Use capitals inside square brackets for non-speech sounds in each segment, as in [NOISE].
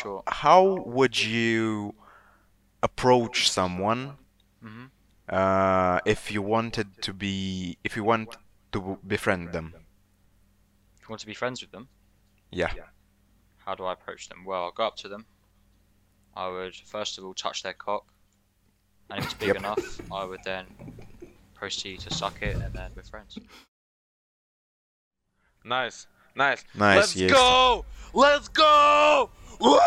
Sure. How would you approach someone mm-hmm. uh, if you wanted to be if you want to befriend them? If you want to be friends with them? Yeah. How do I approach them? Well, I'll go up to them. I would first of all touch their cock, and if it's big yep. enough, I would then proceed to suck it and then we're friends. Nice, nice, nice. Let's yes. go! Let's go! Woo!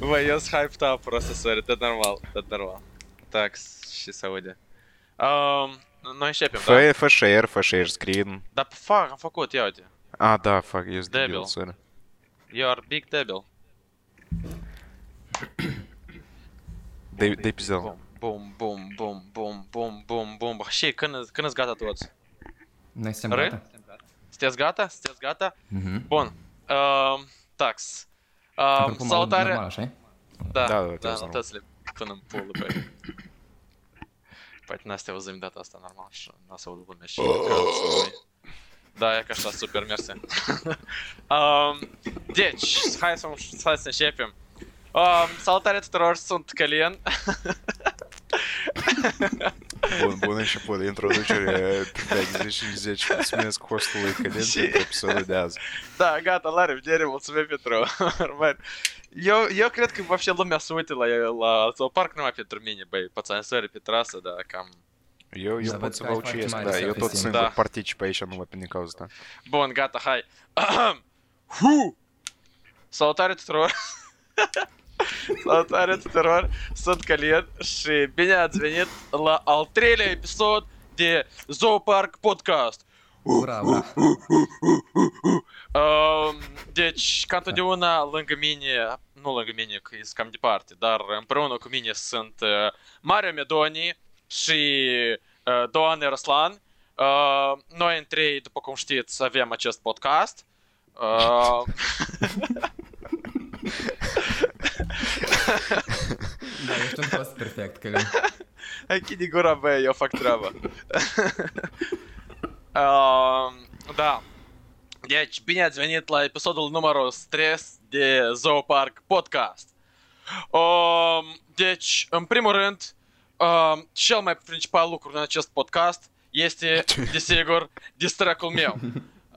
Ой, я схайптал просто, сори, это нормал, это нормал. Так, ще Сауді. Um, ну, щепим, да? F, F share, F share screen. Да, fuck, fuck what, я А, да, fuck, я Дебил. дебил, sorry. You are big devil. They, they pizzel. Bum, bum, bum, bum, bum, bum, bum. Şey, când, când gata toți? Noi suntem Re? gata. Sunteți gata? Sunteți gata? Mhm. Bun. Um, tax. Um, Apropo, mă aud salutare. normal, așa Da, Da, da, da, te da, auzi normal. notățile până în pulă, băi. Poate n-astea auzim data asta normal și n-a să audă lumea și Da, e ca așa, super, mersi. um, [LAUGHS] deci, hai să, hai să începem. Um, salutare tuturor, sunt Călin. [LAUGHS] Bun, bun început, introducere, блядь, 10 mulțumesc hostului Călin Și- pentru episodul de azi. Da, gata, la revedere, mulțumim pentru urmări. Eu, eu cred că вообще lumea se uită la, la zooparc numai pentru mine, băi, pățani sări pe trasă, dar cam... Eu, eu Da, pot văd să că vă ai foarte uciesc, mare da, eu tot self-esteem. singur Da. particip aici numai din cauza asta. Bun, gata, hai. [CLEARS THROAT] Hu! Salutare tuturor! [LAUGHS] Salutare tuturor! Sunt Călin și bine ați venit la al treilea episod de Zoopark Podcast. Ura, ura. Um, deci, ca întotdeauna, lângă mine, nu lângă mine, că e cam departe, dar împreună cu mine sunt uh, Mario Medoni și uh, Doan Răslan. Uh, noi în trei, după cum știți, avem acest podcast. [LAUGHS] Uh, Da, ești un host perfect, Călin. Hai, chidi gura, băi, eu fac treaba. um, da. Deci, bine ați venit la episodul numărul stres de Zoopark Podcast. Um, deci, în primul rând, um, cel mai principal lucru în acest podcast este, desigur, distracul meu. [LAUGHS]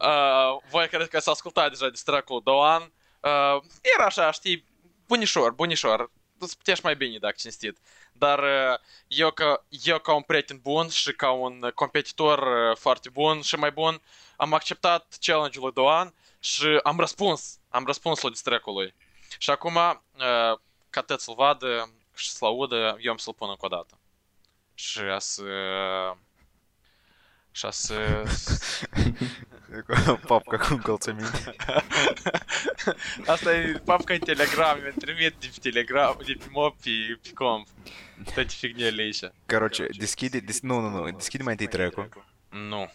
Uh, voi cred că ați ascultat deja distracul Doan. Uh, era așa, știi, bunișor, bunișor. Îți putești mai bine dacă cinstit. Dar uh, eu ca, eu ca un prieten bun și ca un competitor uh, foarte bun și mai bun, am acceptat challenge-ul lui Doan și am răspuns. Am răspuns la distracului. Și acum, uh, ca tot să-l vadă și să-l audă, eu am să-l pun încă o dată. Și a să... Și a să... [LAUGHS] Папка Google Asta [LAUGHS] папка Telegram, интернет в Telegram, Mob и Picom. Кстати, фигня или. Короче, дискиди, ну, ну, ну, дискиди мой треку. Ну.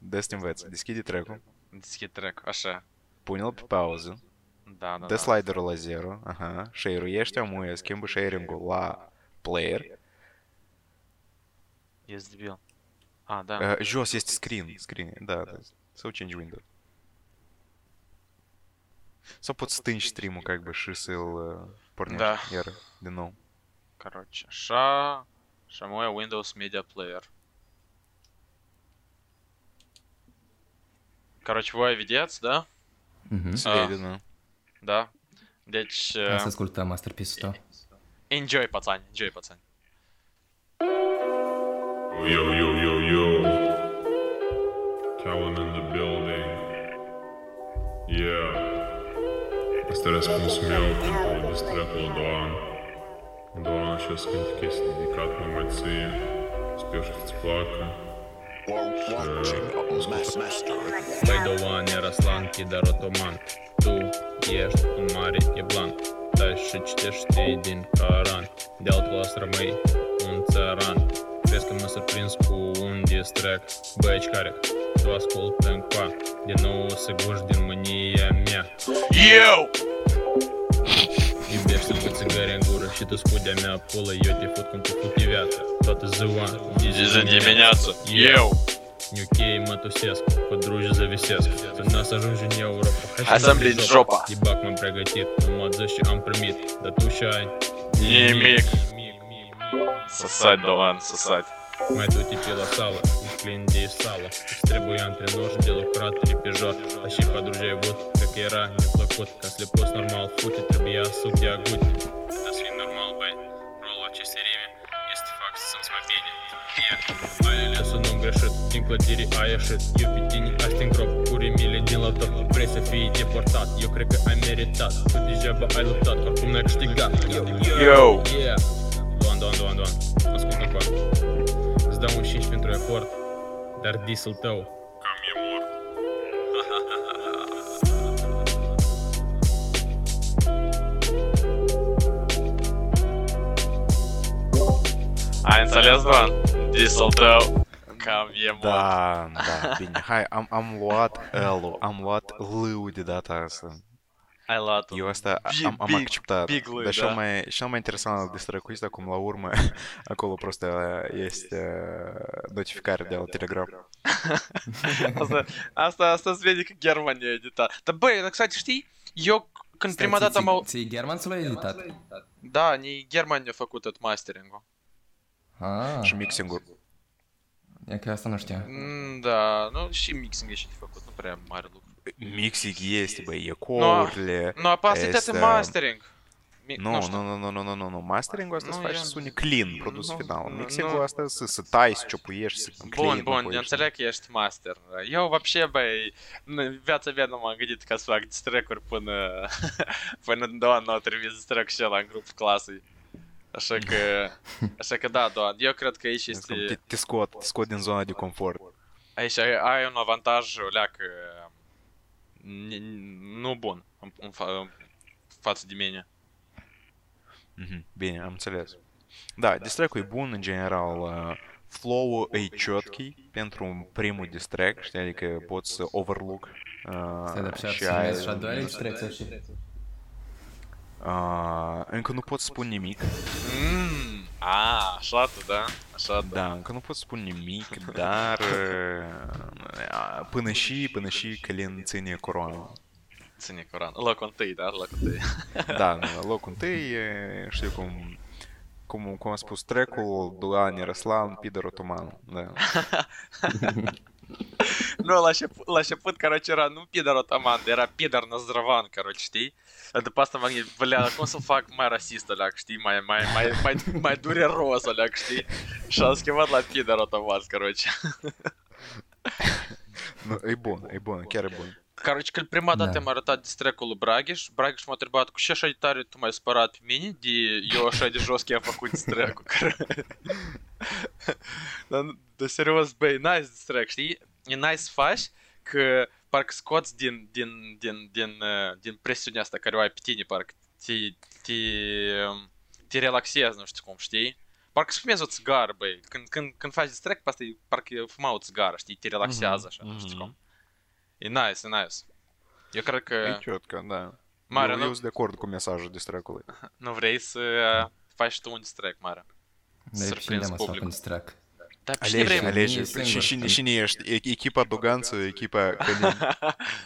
Дестим вец, дискиди треку. Дискиди трек, А что? Понял паузу. Да, да, Де слайдеру лазеру, ага, шейруєш тему, а я с кем бы шейрингу, ла, плеєр. Я сдебил. А, да. Э, Жос, есть скрин, скрин, да, да. So change window. Со подстынч стриму как бы шисел э, порнешь. Да. Яр, дыну. Короче, ша... Шамоя Windows Media Player. Короче, вы видец, да? Угу. А, да. Деч... Э... Нас сколько мастерпис то. Enjoy, пацан, enjoy, пацан. Йо-йо-йо-йо. Тяуанын Yeah. Este răspunsul meu pentru industria la două ani. În două ani și chestii dedicate mai ție. Sper să-ți placă. Băi, uh, două ani era slanchi, dar otoman. Tu ești un mare eblan. Dai și citești știi din Caran. De altfel rămâi un țăran. Crezi că m-a surprins cu un distract Băi, aici care tu ascultă în coan Dienose guždimanīja mie. Jau! Iubiešu pacigarę gūrą, šitas kūdėme apula, jo tie futkontų kūtyvieta. Tata ziva, dizizė nemeniaca. Jau! Нюкей матусеску, подружи зависеску Ты нас ожужжение Европа Ассамблит жопа Ебак мой прегатит, мадзащи ампремит Да тушай. миг Сосать, давай, сосать Майду тічила сало, в клінді сало Стрибуян, тренож, діло крат, трепежа Ащи подружей, вот, как я ранен, плакотка Слепость нормал, футит, я сук, я гудь Это свин нормал, бэй, ролла в честь реме Есть факт, сенс мобилен, я Али лесу, но грешит, тим квартире, а я шит Юпитини, Астингров, кури, мили, дела топ Пресса, фи, депортат, йо крека, америтат Кудижа, ба, айло, тат, корпум, нек, штига Йо, йо, йо, Дуан, дуан, дуан, дуан, насколько dau un 5 pentru efort Dar disul tău Cam e mort Ai înțeles, Doan? Diesel tău. Cam e mort. Da, da, bine. Hai, am, am luat L-ul, am luat L-ul de data asta. Ai luat Eu asta Big- am, am big- acceptat. big L, Dar cel da. mai, cel mai interesant despre cuiz acum la urmă, [LAUGHS] acolo просто este uh, notificare de la Telegram. [LAUGHS] Asta, asta, asta se vede că Germania a editat. Dar băi, dar, kстати, știi, eu când prima dată am au... Ți German să l-ai editat? Da, ni Germania a făcut tot mastering-ul. Ah, Și mixing-ul. e că asta nu știam. Mm, Da, nu, și mixing e și de făcut, nu prea mare lucru. Mixing este, băi, e corurile. Nu, apa asta e este- mastering. Mi- Nu, știu. nu, nu, nu, nu, nu, nu, nu. Mastering-ul asta Nu, să faci eu- să sune clean produsul nu, final. nu, Mixing-ul nu. asta să, să tai, să ciopuiești, să clean. Bun, bun, înapoi, eu știi? înțeleg că ești master. Eu, вообще, băi, în viața mea nu m-am gândit ca să fac distrack-uri până, [LAUGHS] până Doan n-a trimis distrack și ăla în grup clasei. Așa că, așa că da, Doan, eu cred că aici Cum Te, este, te scot, te scot din zona de confort. aici ai, ai un avantaj, o leacă, n- nu bun în, în, fa- în față de mine. Mhm, Bine, am înțeles. Da, distrack-ul e bun în general. uh, Flow-ul e ciotchi pentru un primul distrack, știi, adică poți să overlook. uh, Stai de așa, și să ai mai și a un- doua distrec sau și? uh, Încă nu pot să spun nimic. Mm, a, așa tu, da? Așa tu. Da, încă nu pot să spun nimic, [LAUGHS] dar uh, până și, până și Călin ține coroana. Ține Coran. Locul întâi, da? Locul întâi. [LAUGHS] Da, în locul întâi, e, știu cum, cum, cum a spus trecul, Duan Răslan, Pidor Otoman. Da. [LAUGHS] Nu, la început, la început, короче, era nu Pidar Otaman, era Pidar Nazdravan, короче, știi? Dar După asta m-am gândit, bălea, cum să fac mai rasist ăleac, știi? Mai, mai, mai, mai, mai dureros ăleac, știi? Și am schimbat la Pidar Otaman, короче. Nu, e bun, e bun, chiar e bun. Короче, când prima dată Da. am arătat distracul lui Braghiș, Braghiș m-a întrebat cu ce așa de tare tu m-ai spărat pe mine, de eu așa de jos că am făcut distracul. Dar, dar serios, băi, nice distract, știi? E nice să faci că parcă scoți din, din, din, din, uh, din presiunea asta care o ai pe tine, parcă te, te, um, te relaxezi, nu știu cum, știi? Parcă fumezi o țigară, băi. Când, când, când faci distract, pe asta e parcă e fuma o țigară, știi? Te relaxează așa, nu știu Mhm. cum. E nice, e nice. Eu cred că... E ciotcă, da. Mare, eu, nu, eu sunt de acord cu mesajul distracului. [LAUGHS] nu vrei să uh, faci tu un distract, Mare. Dar Să e și prinzi să fac publicul. un distrac. Так Олеже, Олеже, ще, ще не Олежа. Сингер, не, не, не, не, не, Екіпа Дуганцу, екіпа Канін.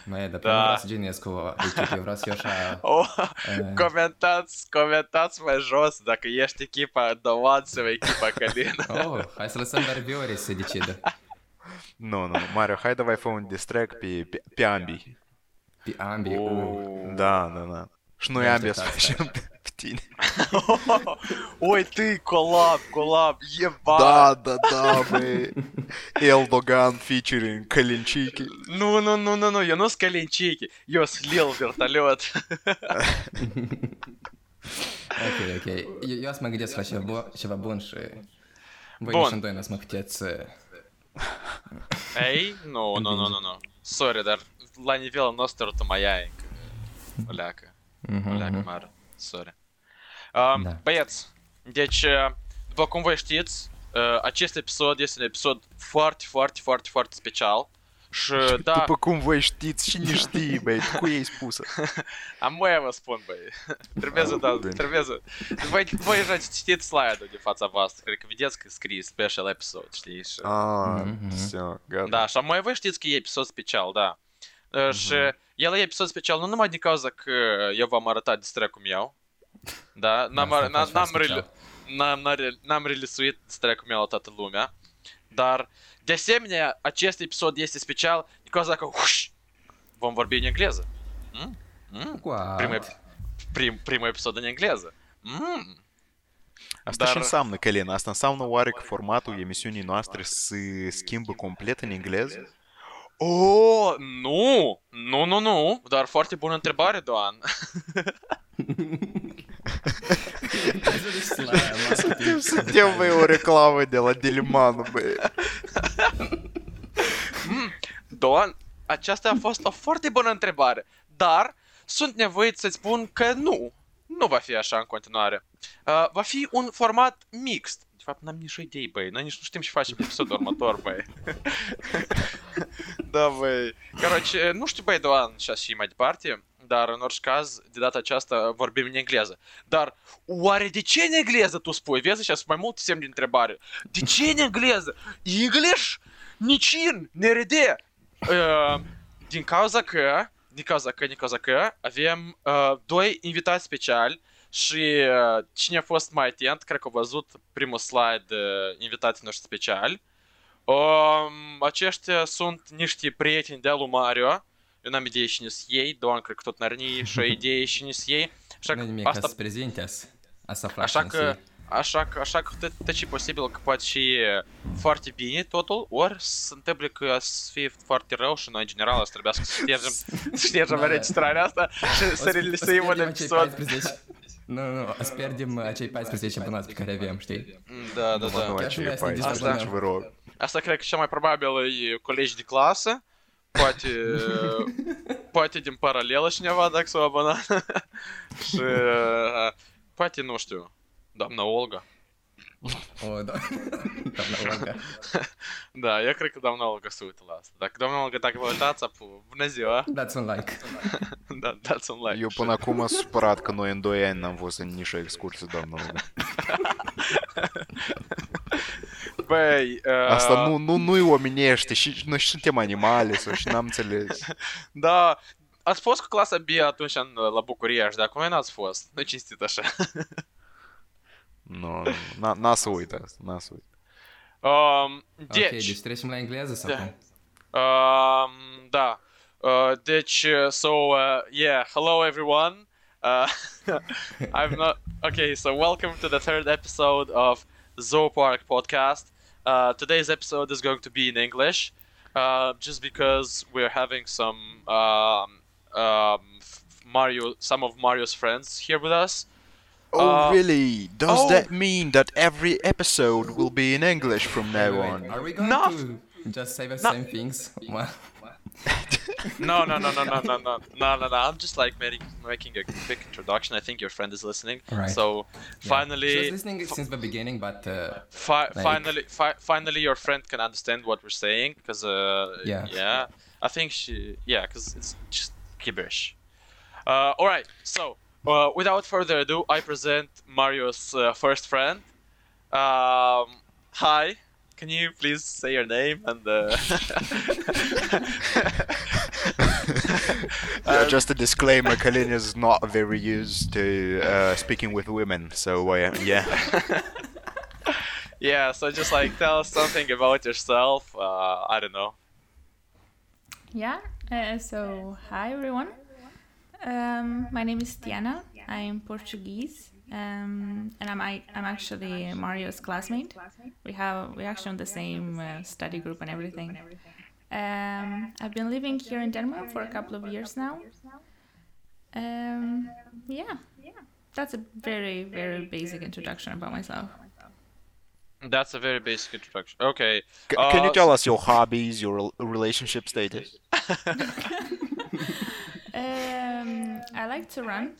Ми, да, да. раз один язково, екіпів раз Йоша. О, э, коментац, коментац ми жорст, так єш екіпа Дуганцу, екіпа Канін. [LAUGHS] О, хай Олександр Біорі сидічі, да. Ну, ну, Маріо, хай давай фон дистрек пі, пі, піамбій. Піамбій, Да, да, да. Шнуямбій, спасибо. Палестине. [LAUGHS] Ой, ты, коллаб, коллаб, еба. Да, да, да, мы. Элдоган фичеринг коленчики. Ну, ну, ну, ну, ну, я нос Калинчики. Йо, слил вертолет. Окей, окей. Я смогу десь вообще бонше. Бон. Бон. Ей, ну, ну, ну, ну, ну. Сори, дар. Лані віла ностер то моя. Оляка. Оляка, Мара. Сори. Um, da. Băieți, deci, uh, după cum voi știți, uh, acest episod este un episod foarte, foarte, foarte, foarte special. Și [LAUGHS] da... După cum voi știți, cine știe, băi, cu ei spusă. [LAUGHS] Am mai vă spun, băi. [LAUGHS] Trebuie să, ah, da, trebuie să... Voi, voi deja știți slide-ul de fața voastră, cred că vedeți că scrie special episode, știi? Și... Ah, mm-hmm. gata. Da, și mai voi știți că e episod special, da. Uh, și mhm. el e episod special nu numai din cauza că eu v-am arătat distracul meu, Da, n-am, n-am, n-am, rele- n-am, n-am, relisuit distracul meu la toată lumea. Dar, de asemenea, acest episod este special din cauza că uș, vom vorbi în engleză. Mm? Mm? What? Primul, prim, primul episod în engleză. Mm. Asta Dar- și înseamnă, Călin, asta înseamnă oare că formatul emisiunii noastre se schimbă complet în engleză? Oh, nu! Nu, nu, nu! Dar foarte bună întrebare, Doan. Suntem, suntem, băi, o reclamă de la Delimanu, băi. Doan, aceasta a fost o foarte bună întrebare, dar sunt nevoit să-ți spun că nu. Nu va fi așa în continuare. Uh, va fi un format mixt. Fapt, n-am nici o idee, băi. Noi nici nu știm ce facem pe episodul următor, băi. da, băi. Короче, nu știu, băi, Doan, și așa și mai departe, dar în orice caz, de data aceasta vorbim în engleză. Dar oare de ce în engleză tu spui? Vezi, și sunt mai multe semne de întrebare. De ce în engleză? English? Nicin, NRD. Uh, din cauza că, din cauza că, din cauza că avem uh, doi invitați speciali și uh, cine a fost mai atent, cred că a văzut primul slide uh, invitații noștri speciali. Um, aceștia sunt niște prieteni de-a lui Mario. Eu n-am idee cine sunt ei, Doan cred că tot n-are nici o [LAUGHS] idee cine sunt ei. Așa Nu că nimic, ca asta să prezinte Asta aflați Așa în că, zi. așa că, așa că tot, tot ce posibil că poate și foarte bine totul, ori se întâmplă că să fie foarte rău și noi în general să trebuiască să ștergem, [LAUGHS] să ștergem Da, da. înregistrarea asta și O să să- relisuim o un să pierdem acei episod. No, no, stwierdzimy, a dzisiaj Państwo jesteście po nas wiem, sztyj. Да, да, да. Давайте я Ясно, поїду, ясно, значить, вирок. Asta cred că cea mai probabilă e colegi de clasă, poate, poate din paralelă cineva dacă s-a abonat și uh, poate, nu știu, doamna Olga. Da. Eu cred că doamna Olga se uită la asta. Dacă doamna Olga, dacă vă uitați, apu, bună ziua, Dați un like. da, dați un like. Eu până acum sunt supărat că noi în 2 ani n-am fost în nicio excursie, doamnă. Olga. Băi, uh, Asta nu, nu, nu-i omenește și noi și suntem animale sau și n-am înțeles. Da, ați fost cu clasa B atunci în, la București, dar cum n-ați fost? Nu cinstit așa. Nu, nu, n-a, n-a să uit asta, n-a să uit. Um, Ok, deci, deci trecem la engleză sau Da. cum? um, da. Uh, deci, uh, so, uh, yeah, hello everyone. Uh, [LAUGHS] I'm not, okay, so welcome to the third episode of Zoopark Podcast. Uh, today's episode is going to be in English, uh, just because we're having some, um, um, f- Mario, some of Mario's friends here with us. Oh, Uh, really? Does oh. that mean that every episode will be in English from now Wait, on? Are we going No. to just say the No. same things? [LAUGHS] No, no, no, no, no, no, no, no, no, no. I'm just like making making a quick introduction. I think your friend is listening. Alright. So Yeah. She was finally, listening since the beginning, but uh, fi- like- finally, fi- finally, your friend can understand what we're saying. Because uh, Yeah. yeah, I think she, yeah, because it's just gibberish. Uh, all right. So uh, without further ado, I present Mario's uh, first friend. Um, hi. Can you please say your name and? Uh... [LAUGHS] Uh, just a disclaimer, Kalin is not very used to uh, speaking with women, so uh, yeah. [LAUGHS] Yeah, so just like tell us something about yourself. Uh, I don't know. Yeah, uh, so hi everyone. Um, my name is Tiana. I'm Portuguese, um, and I'm I, I'm actually Mario's classmate. We have we actually on the same uh, study group and everything. Um, I've been living here in Denmark for a couple of years now. Um, yeah, that's a very very basic introduction about myself. That's a very basic introduction. Okay. C- can you Uh, tell us your hobbies, your relationship status? [LAUGHS] [LAUGHS] [LAUGHS] Um, I like to run.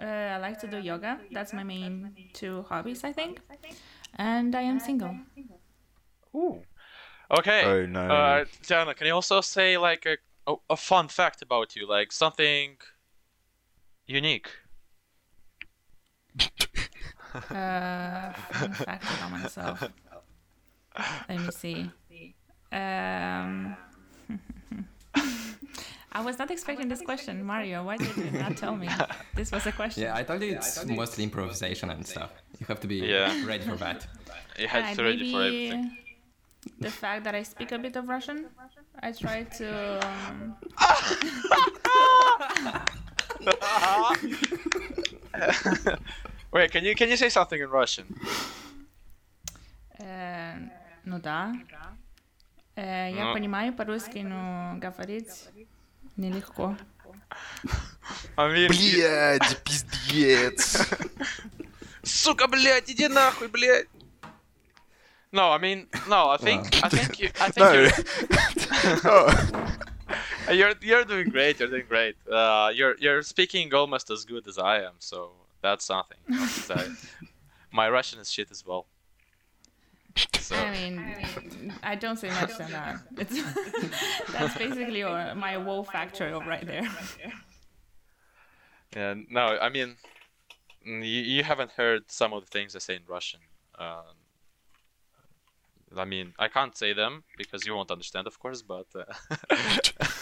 Uh, I like to do yoga. That's my main two hobbies, I think. And I am single. Ooh. Okay. Oh, no. Uh, Tiana, can you also say like a, a a fun fact about you, like something unique? [LAUGHS] Uh, fun fact about myself. [LAUGHS] Let me see. Um, I was not expecting this question, Mario. Why did you not tell me [LAUGHS] this was a question? Yeah, I told you it's mostly improvisation and stuff. You have to be Yeah. ready for that. [LAUGHS] You had And to ready for maybe everything. The fact that I speak a bit of Russian. I try to. Um, [LAUGHS] Wait, can you can you say something in Russian? э, ну да. Э, я Ну. понимаю по-русски, но говорить нелегко. I mean, Блядь, пиздец. Сука, блядь, иди нахуй, блядь. No, I mean, no, I think, I think you, I think No. you're, [LAUGHS] you're, you're doing great. You're doing great. Uh, you're, you're speaking almost as good as I am, so that's something. Because I- my Russian is shit as well. So, I mean, I don't say much than that. It's [LAUGHS] that's basically uh, my wow factor right there. yeah, no, I mean, mm, you, you haven't heard some of the things I say in Russian. Um, I mean, I can't say them because you won't understand, of course, but. Uh,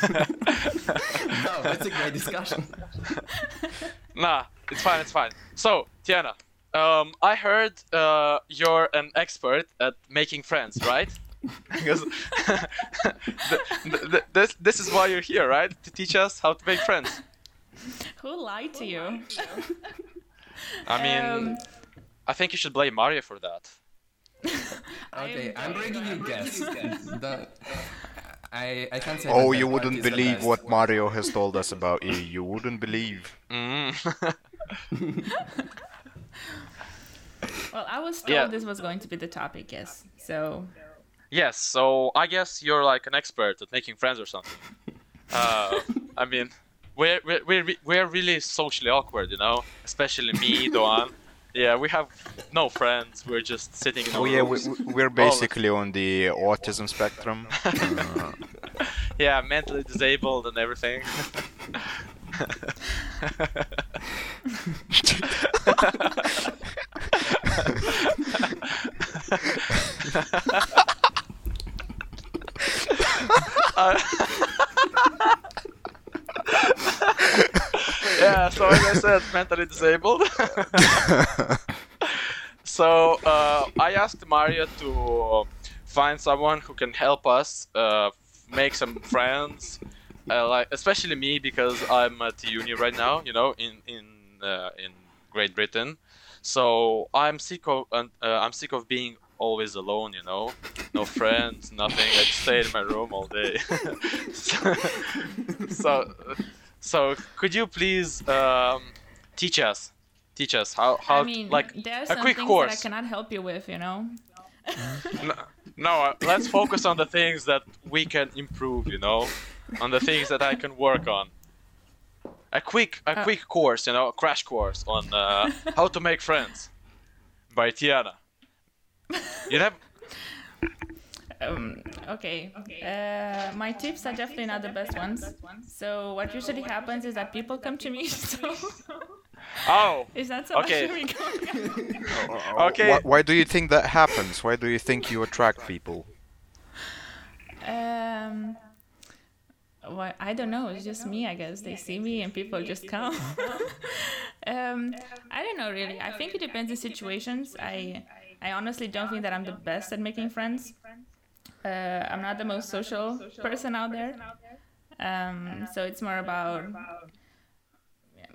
No, [LAUGHS] that's a great discussion. [LAUGHS] Nah, it's fine, it's fine. So, Tiana, um, I heard uh, you're an expert at making friends, right? [LAUGHS] because th- th- th- this, this is why you're here, right? To teach us how to make friends. Who lied to you? I mean, Um, I think you should blame Mario for that. [LAUGHS] Okay, I'm bringing you guests. Don't- I, I can't say Oh, that you that wouldn't believe best. what Mario has told us about you. You wouldn't believe. Mm. [LAUGHS] Well, I was told Yeah. this was going to be the topic, yes. So, yes, so I guess you're like an expert at making friends or something. [LAUGHS] Uh, I mean, we're, we're, we're, we're really socially awkward, you know? Especially me, [LAUGHS] Doan. Yeah, we have no friends. We're just sitting in Oh yeah, we, rooms. we- we're basically on the autism spectrum. Uh, [LAUGHS] Yeah, mentally disabled and everything. Yeah, so as I said, mentally disabled. [LAUGHS] so uh, I asked Mario to find someone who can help us uh, make some friends, uh, like especially me because I'm at uni right now, you know, in in uh, in Great Britain. So I'm sick of uh, I'm sick of being always alone, you know, no friends, [LAUGHS] nothing. I stay in my room all day. so, [LAUGHS] so, so could you please um, teach us, teach us how how I mean, like there are a some quick things course. that I cannot help you with, you know? [LAUGHS] No, no, uh, let's focus on the things that we can improve, you know, on the things that I can work on. A quick, a Uh. quick course, you know, a crash course on uh, [LAUGHS] how to make friends by Tiana. You have, Um, okay. Uh, my tips are definitely not the best ones. So what usually happens is that people come to me. [LAUGHS] So [LAUGHS] oh, is that so Okay. much we go? okay. why, why do you think that happens? Why do you think you attract people? Um, well, I don't know. It's just me, I guess. They see me and people just [LAUGHS] come. [LAUGHS] um, I don't know really. I think it depends on situations. I I honestly don't think that I'm the best at making friends. Uh, I'm not the most social person out there. Um, so it's more about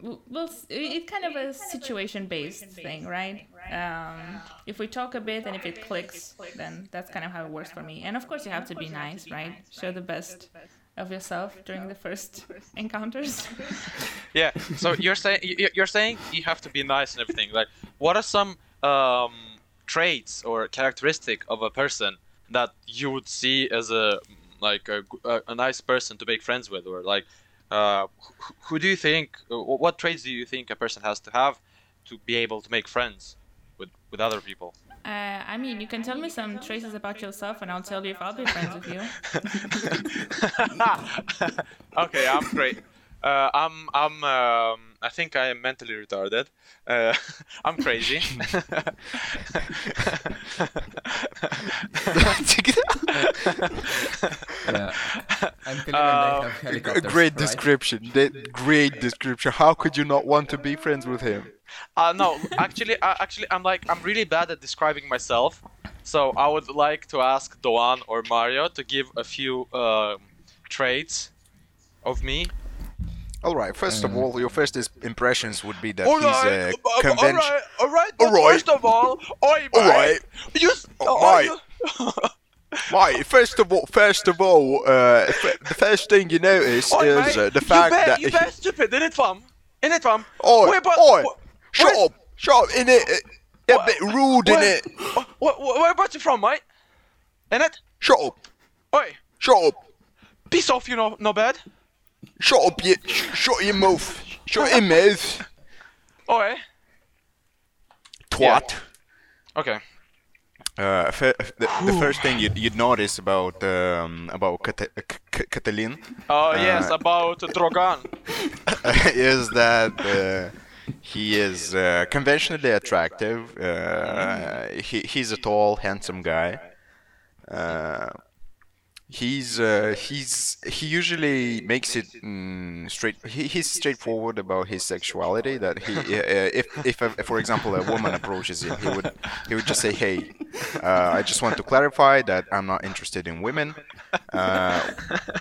well, it's kind of a situation-based thing, right? Um, if we talk a bit and if it clicks, then that's kind of how it works for me. And of course, you have to be nice, right? Show the best of yourself during the [LAUGHS] first encounters. [LAUGHS] Yeah. So you're saying you're saying you have to be nice and everything. Like, what are some um, traits or characteristic of a person that you would see as a like a, g- a- a nice person to make friends with, or like, uh, who, who do you think? uh, What traits do you think a person has to have to be able to make friends with with other people? Uh, I mean, you can tell me some traces about yourself, and I'll tell you if I'll be friends with you. [LAUGHS] okay, I'm great. Uh, I'm I'm um, I think I am mentally retarded. Uh, [LAUGHS] I'm crazy. [LAUGHS] Yeah. I'm Kalin and I have A helicopters. great description. That great description. How could you not want to be friends with him? Uh, no, actually, uh, actually, I'm like I'm really bad at describing myself. So I would like to ask Doan or Mario to give a few um traits of me. All right. First of Uh, all, your first is- impressions would be that All he's right, a uh, convention. all right, all right. All but right. First of all, oi, All mate, right. You, s- Oh, oh, [LAUGHS] mate. First of all, first of all, uh, f- the first thing you notice Oi, is mate, uh, the you fact bet, that. you bet stupid, innit, fam? Innit, fam? Oi, Wait, but- oi, wh- shut where's- up, shut up, in it. You're a bit rude, in it. wh- wh- where about you from, mate? In it? Shut up, Oi, shut up, piss off, you know, no bad. shut up, you, sh- shut your mouth, shut your mouth, [LAUGHS] Oi. twat. Okay. Uh, f- the, the first thing you'd, you'd notice about um, about Kat- K- Catalin Oh yes, Uh, about Drogan. [LAUGHS] is that uh, he is uh, conventionally attractive. Uh, he, he's a tall, handsome guy. Uh, he's uh, he's he usually makes it mm, straight. He, he's straightforward about his sexuality. That he, uh, if if uh, for example a woman approaches him, he would he would just say, "Hey, uh, I just want to clarify that I'm not interested in women." Uh,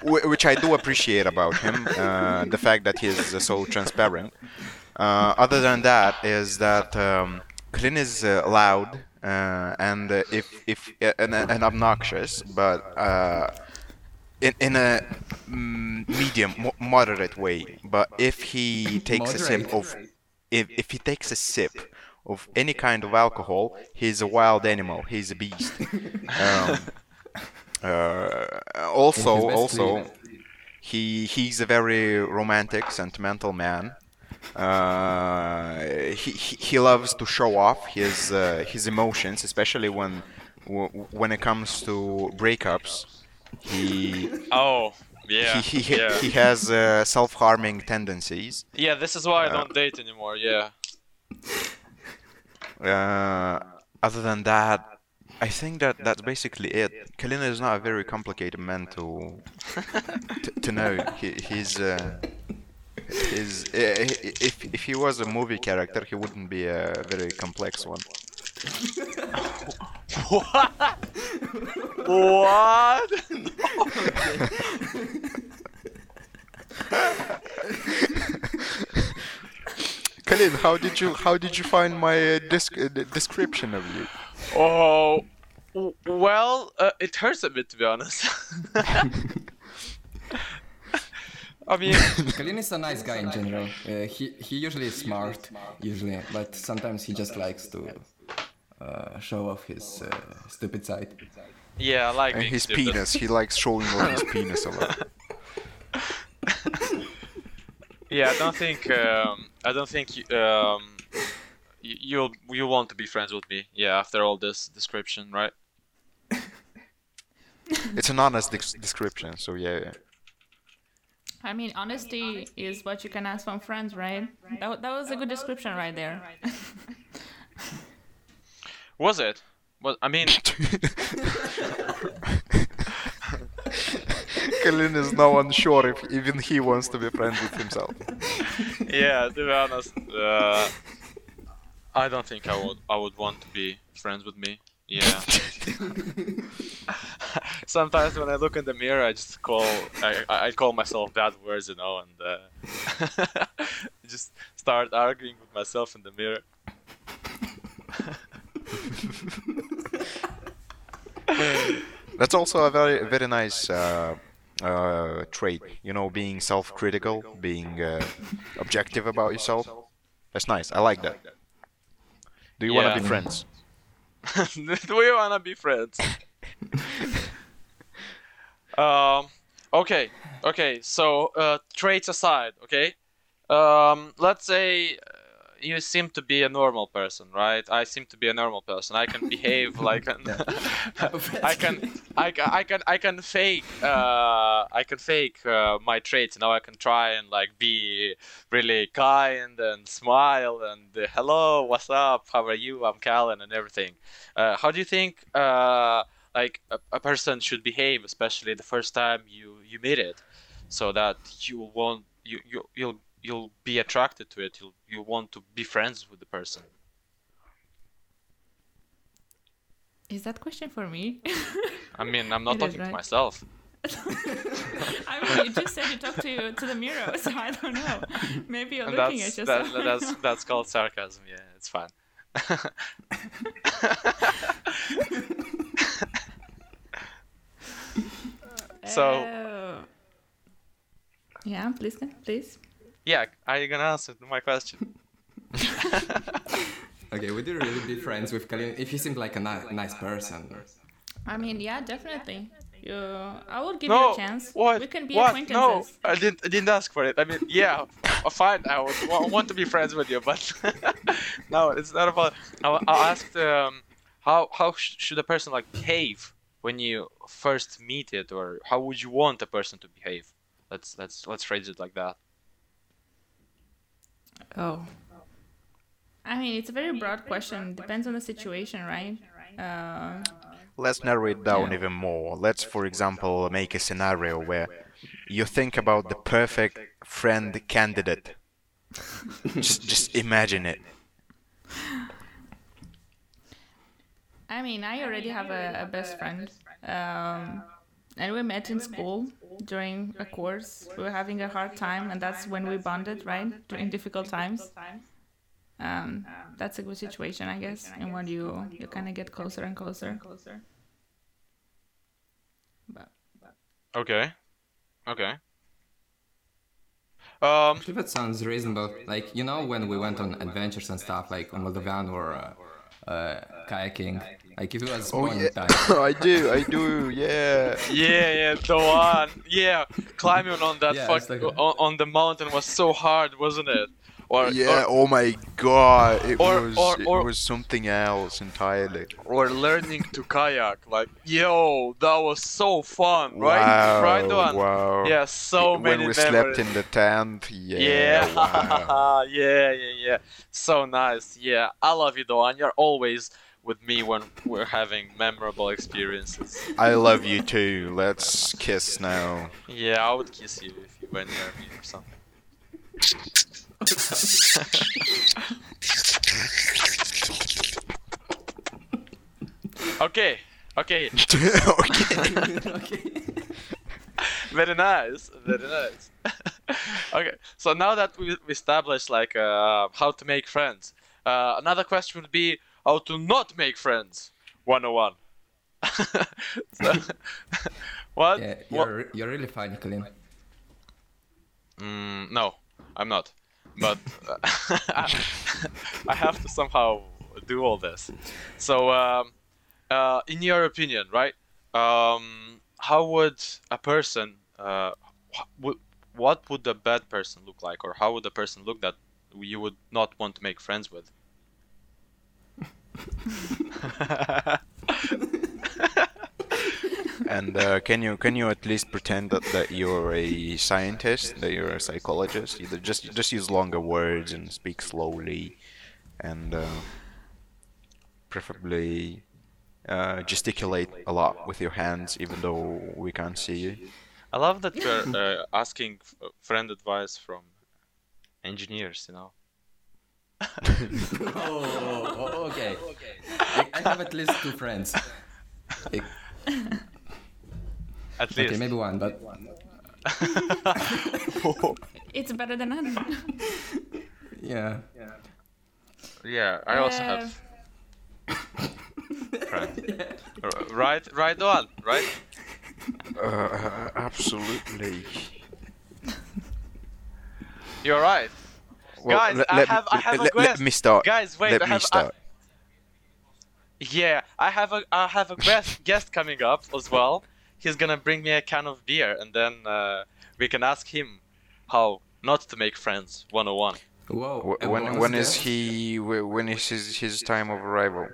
wh- which I do appreciate about him. Uh, the fact that he's uh, so transparent. Uh, other than that, is that um, Kalin is uh, loud uh, and uh, if if uh, and, and obnoxious, but uh, in in a mm, medium, mo- moderate way. But if he takes a sip of if, if he takes a sip of any kind of alcohol, he's a wild animal. He's a beast. [LAUGHS] um, uh, also, also, he he's a very romantic, sentimental man. Uh, he, he loves to show off his uh, his emotions, especially when when it comes to breakups. He Oh, yeah. he, he, yeah. he has uh, self-harming tendencies. yeah, this is why I don't date anymore. Yeah. Uh, other than that, I think that that's basically it. Kalina is not a very complicated man to [LAUGHS] to, to know. He, he's he's uh, if if he was a movie character, he wouldn't be a very complex one. [LAUGHS] What? [LAUGHS] What? Kalin, how did you how did you find my uh, disc- uh, description of you? Oh, well, uh, it hurts a bit to be honest. [LAUGHS] I mean, [LAUGHS] Kalin is a nice guy in general. Uh, he he usually is smart, usually, but sometimes he just likes to uh, show off his uh, stupid side. yeah, I like And his stupid. penis. He likes showing off his penis a lot. [LAUGHS] Yeah, I don't think um, I don't think you, um, y- you'll you want to be friends with me. Yeah, after all this description, right? It's an honest dec- description, so yeah. yeah. I mean, honesty is what you can ask from friends, right? That, that was a good description right there. [LAUGHS] Was it? Well, I mean, [LAUGHS] Kalin is now unsure if even he wants to be friends with himself. [LAUGHS] yeah. To be honest, uh, I don't think I would I would want to be friends with me. Yeah. Sometimes when I look in the mirror, I just call I, I call myself bad words, you know, and uh, [LAUGHS] just start arguing with myself in the mirror. [LAUGHS] That's also a very very nice uh, uh, trait. You know, being self-critical, being uh, objective about yourself. That's nice. I like that. Do you want to be friends? [LAUGHS] Do we wanna be friends? Um. Okay. Okay. So uh, traits aside, okay. Um. Let's say uh, you seem to be a normal person, right? I seem to be a normal person. I can behave [LAUGHS] like an, [LAUGHS] I can, I can, I can, I can fake, uh, I can fake uh, my traits. Now I can try and like be really kind and smile and uh, hello, what's up? How are you? I'm Kalin and everything. Uh, how do you think, uh, like a, a person should behave, especially the first time you you meet it, so that you won't you you you'll you'll be attracted to it. You'll you want to be friends with the person. Is that question for me? I mean, I'm [LAUGHS] not It is, talking to myself. [LAUGHS] I mean, you just said you talked to to the mirror, [LAUGHS] so I don't know. Maybe you're And looking that's at that, yourself. that's that's called sarcasm. Yeah, it's fine. So Oh. yeah, please, please. yeah, are you gonna answer my question? [LAUGHS] [LAUGHS] Okay, would you really be friends with Kalin if he seemed like a ni- nice person? I mean, yeah, definitely. You, I would give you a chance. what? We can be what? acquaintances. No, I didn't. I didn't ask for it. I mean, yeah, [LAUGHS] fine. I would wa- want to be friends with you, but no, it's not about. I, I asked um, how how sh- should a person like behave when you first meet it, or how would you want a person to behave? Let's let's let's phrase it like that. Oh. I mean, it's a very broad question. Depends on the situation, right? Uh, Let's narrow it down Yeah. even more. Let's, for example, make a scenario where you think about the perfect friend candidate. [LAUGHS] just, just imagine it. I mean, I already have a, a best friend. Um, and we met in school during a course. We were having a hard time, and that's when we bonded, right? During difficult times. Um, that's a good situation, I guess, and when you you kind of get closer and closer. But Okay. Okay. Um. Actually, that sounds reasonable. Like, you know, when we went on adventures and stuff, like on Moldovan or uh, uh, kayaking, like if it was Oh, point yeah. time. [LAUGHS] I do, I do, yeah. [LAUGHS] Yeah, yeah, the one. Yeah, climbing on that Yeah, fuck it's like- on, on the mountain was so hard, wasn't it? Or Yeah, or, oh my god, it or- was or- it or- was something else entirely. or learning to kayak. Like, yo, that was so fun, right? Wow, right, Doan? wow. Yeah, so when many we memories. slept in the tent, yeah, Yeah, wow. [LAUGHS] yeah, yeah, yeah. So nice. Yeah, I love you, Doan. You're always with me when we're having memorable experiences. I love you too. Let's kiss now. Yeah, I would kiss you if you went near me or something. [LAUGHS] okay, okay, [LAUGHS] okay. okay. very nice, very nice. [LAUGHS] okay, so now that we we established like uh, how to make friends, uh, another question would be how to not make friends. 101. [LAUGHS] so, [LAUGHS] what? Yeah, you're, you're really funny, Kalin. Mm, no, I'm not. But uh, [LAUGHS] I have to somehow do all this. So, um, uh, in your opinion, right? Um, how would a person, uh, wh- what would a bad person look like, or how would a person look that you would not want to make friends with? [LAUGHS] And uh, can you can you at least pretend that, that you're a scientist, that you're a psychologist? Either just just use longer words and speak slowly, and uh, preferably uh, gesticulate a lot with your hands, even though we can't see you. I love that you're uh, asking friend advice from engineers. You know. Oh, [LAUGHS] oh, okay. I- I have at least two friends. [LAUGHS] At Okay, least. maybe one, but [LAUGHS] it's better than none. yeah. Yeah, I also Uh, have. Right. R- right, right on, right? Uh, absolutely. You're right. Guys, I have- I have a let, let me start. Guys, wait, let I me have- I- start. Yeah, I have a I have a guest [LAUGHS] guest coming up as well. He's gonna bring me a can of beer, and then uh, we can ask him how not to make friends 101. Whoa. Wh- a When when is he when is his his time of arrival?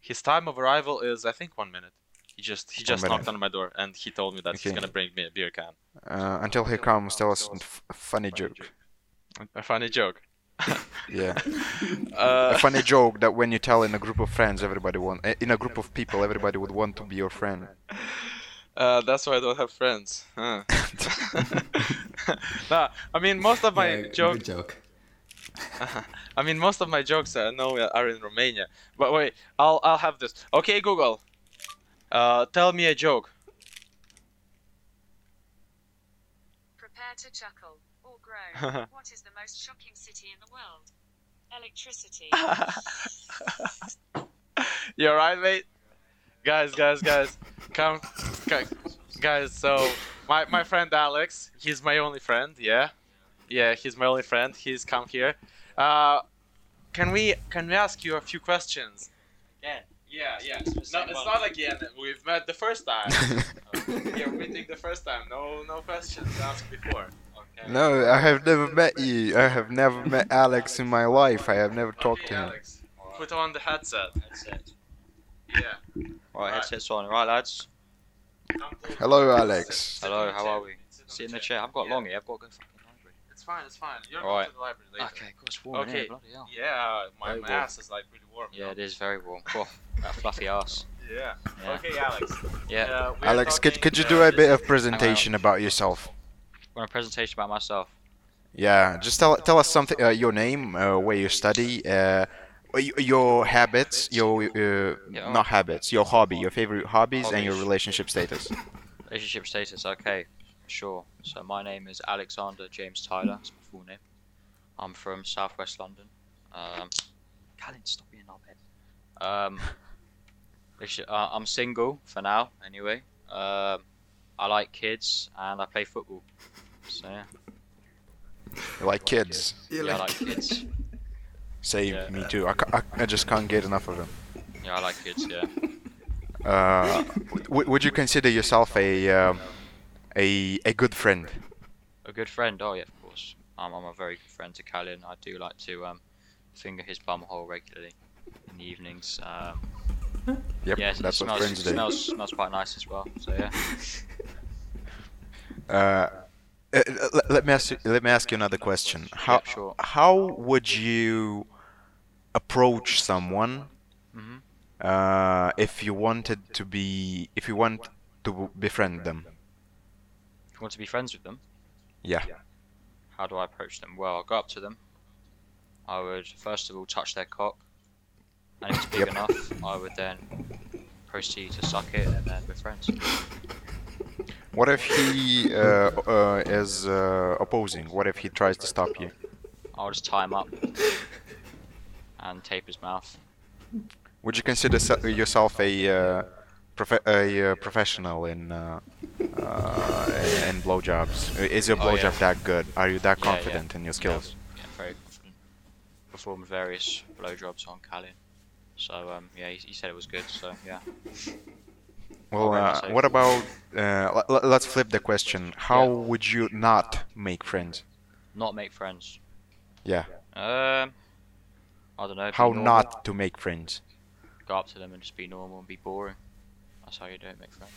His time of arrival is, I think, one minute. He just he just knocked on my door and he told me that he's gonna bring me a beer can. Uh, until he comes, tell us a f- funny joke. A funny joke. [LAUGHS] Yeah, [LAUGHS] Uh, a funny joke that when you tell in a group of friends, everybody want eh, in a group of people, everybody would want to be your friend. uh, that's why I don't have friends. Huh. [LAUGHS] nah, I mean most of my Yeah, good jokes. joke. I mean most of my jokes I know are in Romania. But wait, I'll I'll have this. Okay, Google. Uh, tell me a joke. Prepare to chuckle or groan. [LAUGHS] what is the most shocking city in the world? Electricity. [LAUGHS] You alright, mate? Guys, guys, guys, come, gu- guys. So my my friend Alex, he's my only friend. Yeah, yeah, he's my only friend. He's come here. Uh, can we can we ask you a few questions? Again. Yeah, yeah. the No, it's one. not again. We've met the first time. [LAUGHS] You're meeting the first time. No, no questions asked before. Okay. no, I have never met you. I have never met Alex in my life. I have never talked Okay, to him. Alex, put on the headset. Headset. Yeah. Right, headsets on. Right, lads. Hello, Alex. Hello, how are we? Sit in the the chair. I've got Yeah. long here. I've got to go fucking library. It's fine, it's fine. You're Alright. going to the library later. Okay, God, it's warm Okay. here. Bloody hell. Yeah, my, my ass is like pretty warm. Yeah, know? it is very warm. Cool. That [LAUGHS] fluffy ass. Yeah. Yeah. Okay, Alex. Yeah. Uh, Alex, could talking, could you uh, do a bit of presentation about yourself? Want a presentation about myself? Yeah, just tell tell us something. Uh, your name, uh, where you study, uh, your habits, your uh, Yeah. not habits, your hobby, your favorite hobbies, and your relationship status. Relationship status, okay, sure. So my name is Alexander James Tyler. That's my full name. I'm from Southwest London. Um, Kalin, stop being knobhead. Um, [LAUGHS] uh, I'm single for now, anyway. Um, I like kids and I play football. So yeah, You like kids? yeah I like kids. Say Yeah. me too. I, I, I just can't get enough of them. Yeah, I like kids. Yeah. [LAUGHS] Uh, w- would you consider yourself a um a a good friend? A good friend. Oh yeah, of course. I'm, I'm a very good friend to Kalin. I do like to um, finger his bum hole regularly in the evenings. Um, Yep, yeah, it that's what smells, friends do. smells smells quite nice as well. So yeah. [LAUGHS] Uh, uh, let, let me ask you, let me ask you another question. How Yeah, sure. how would you approach someone Mhm. uh, if you wanted to be if you want to befriend them? If you want to be friends with them, Yeah. how do I approach them? Well, I'll go up to them. I would first of all touch their cock, and if it's big Yep. enough, I would then proceed to suck it, and then we're friends. [LAUGHS] What if he uh, uh, is uh, opposing? What if he tries to stop you? I'll just tie him up [LAUGHS] and tape his mouth. Would you consider se- yourself a uh, profe- a uh, professional in uh, uh, in, in blowjobs? Is your Oh, yeah. blowjob that good? Are you that Yeah, yeah. confident in your skills? Yeah, very confident. Performed various blowjobs on Kalin. So um, yeah, he, he said it was good. So yeah. Well, uh, what about? Uh, l- let's flip the question. How Yeah. would you not make friends? Not make friends. Yeah. Um, I don't know. How not to make friends? Go up to them and just be normal and be boring. That's how you do it, make friends.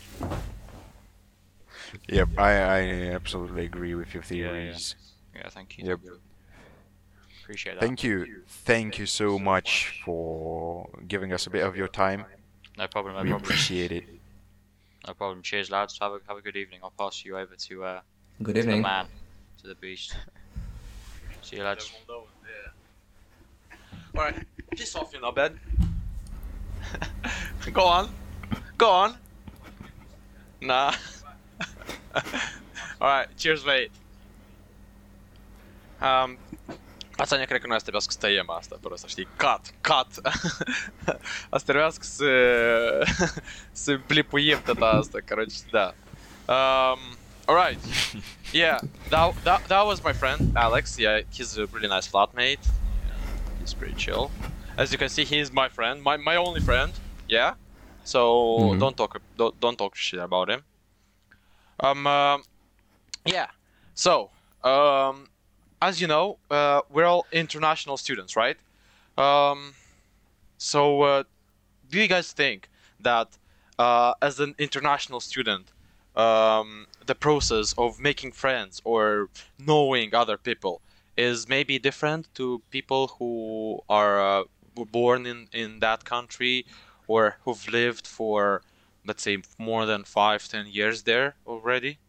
Yep, I, I absolutely agree with your Yeah, yeah. theories. Yeah, thank you. Yep. Appreciate that. Thank you, thank you so much for giving us a bit of your time. No problem. No We problem. appreciate it. No problem. Cheers, lads. Have a have a good evening. I'll pass you over to uh Good to the evening. man, to the beast. See you, lads. Yeah. Alright, piss off, you know, bed. [LAUGHS] Go on. Go on. Nah. [LAUGHS] Alright, cheers, mate. Um, Atsania cred că noi trebuia să tăiem asta, fără să știi. Cut, cut. Asta trebuia să să plipuim tot asta, короче, da. Um, alright. Yeah, that, that that was my friend Alex. Yeah, he's a really nice flatmate. He's pretty chill. As you can see, he's my friend, my my only friend. Yeah. So Mhm. don't talk don't don't talk shit about him. Um. uh, yeah. So um, as you know, uh, we're all international students, right? Um, so, uh, do you guys think that uh, as an international student, um, the process of making friends or knowing other people is maybe different to people who are uh, born in, in that country or who've lived for, let's say, more than five, ten years there already?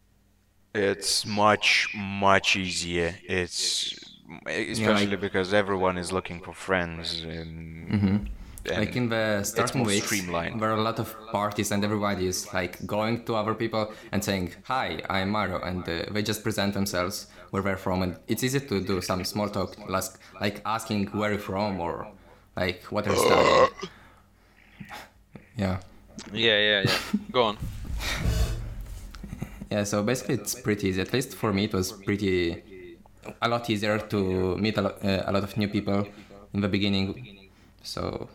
It's much, much easier. It's especially because everyone is looking for friends and, and like in the starting more weeks, streamlined. there are a lot of parties and everybody is like going to other people and saying, "Hi, I'm Mario," and uh, they just present themselves where they're from, and it's easy to do some small talk, like, like asking where you're from or like what you're studying. yeah, Yeah, yeah, yeah. Go on. [LAUGHS] yeah. So basically, it's pretty easy. At least for me, it was pretty a lot easier to meet a lot, uh, a lot of new people in the beginning. So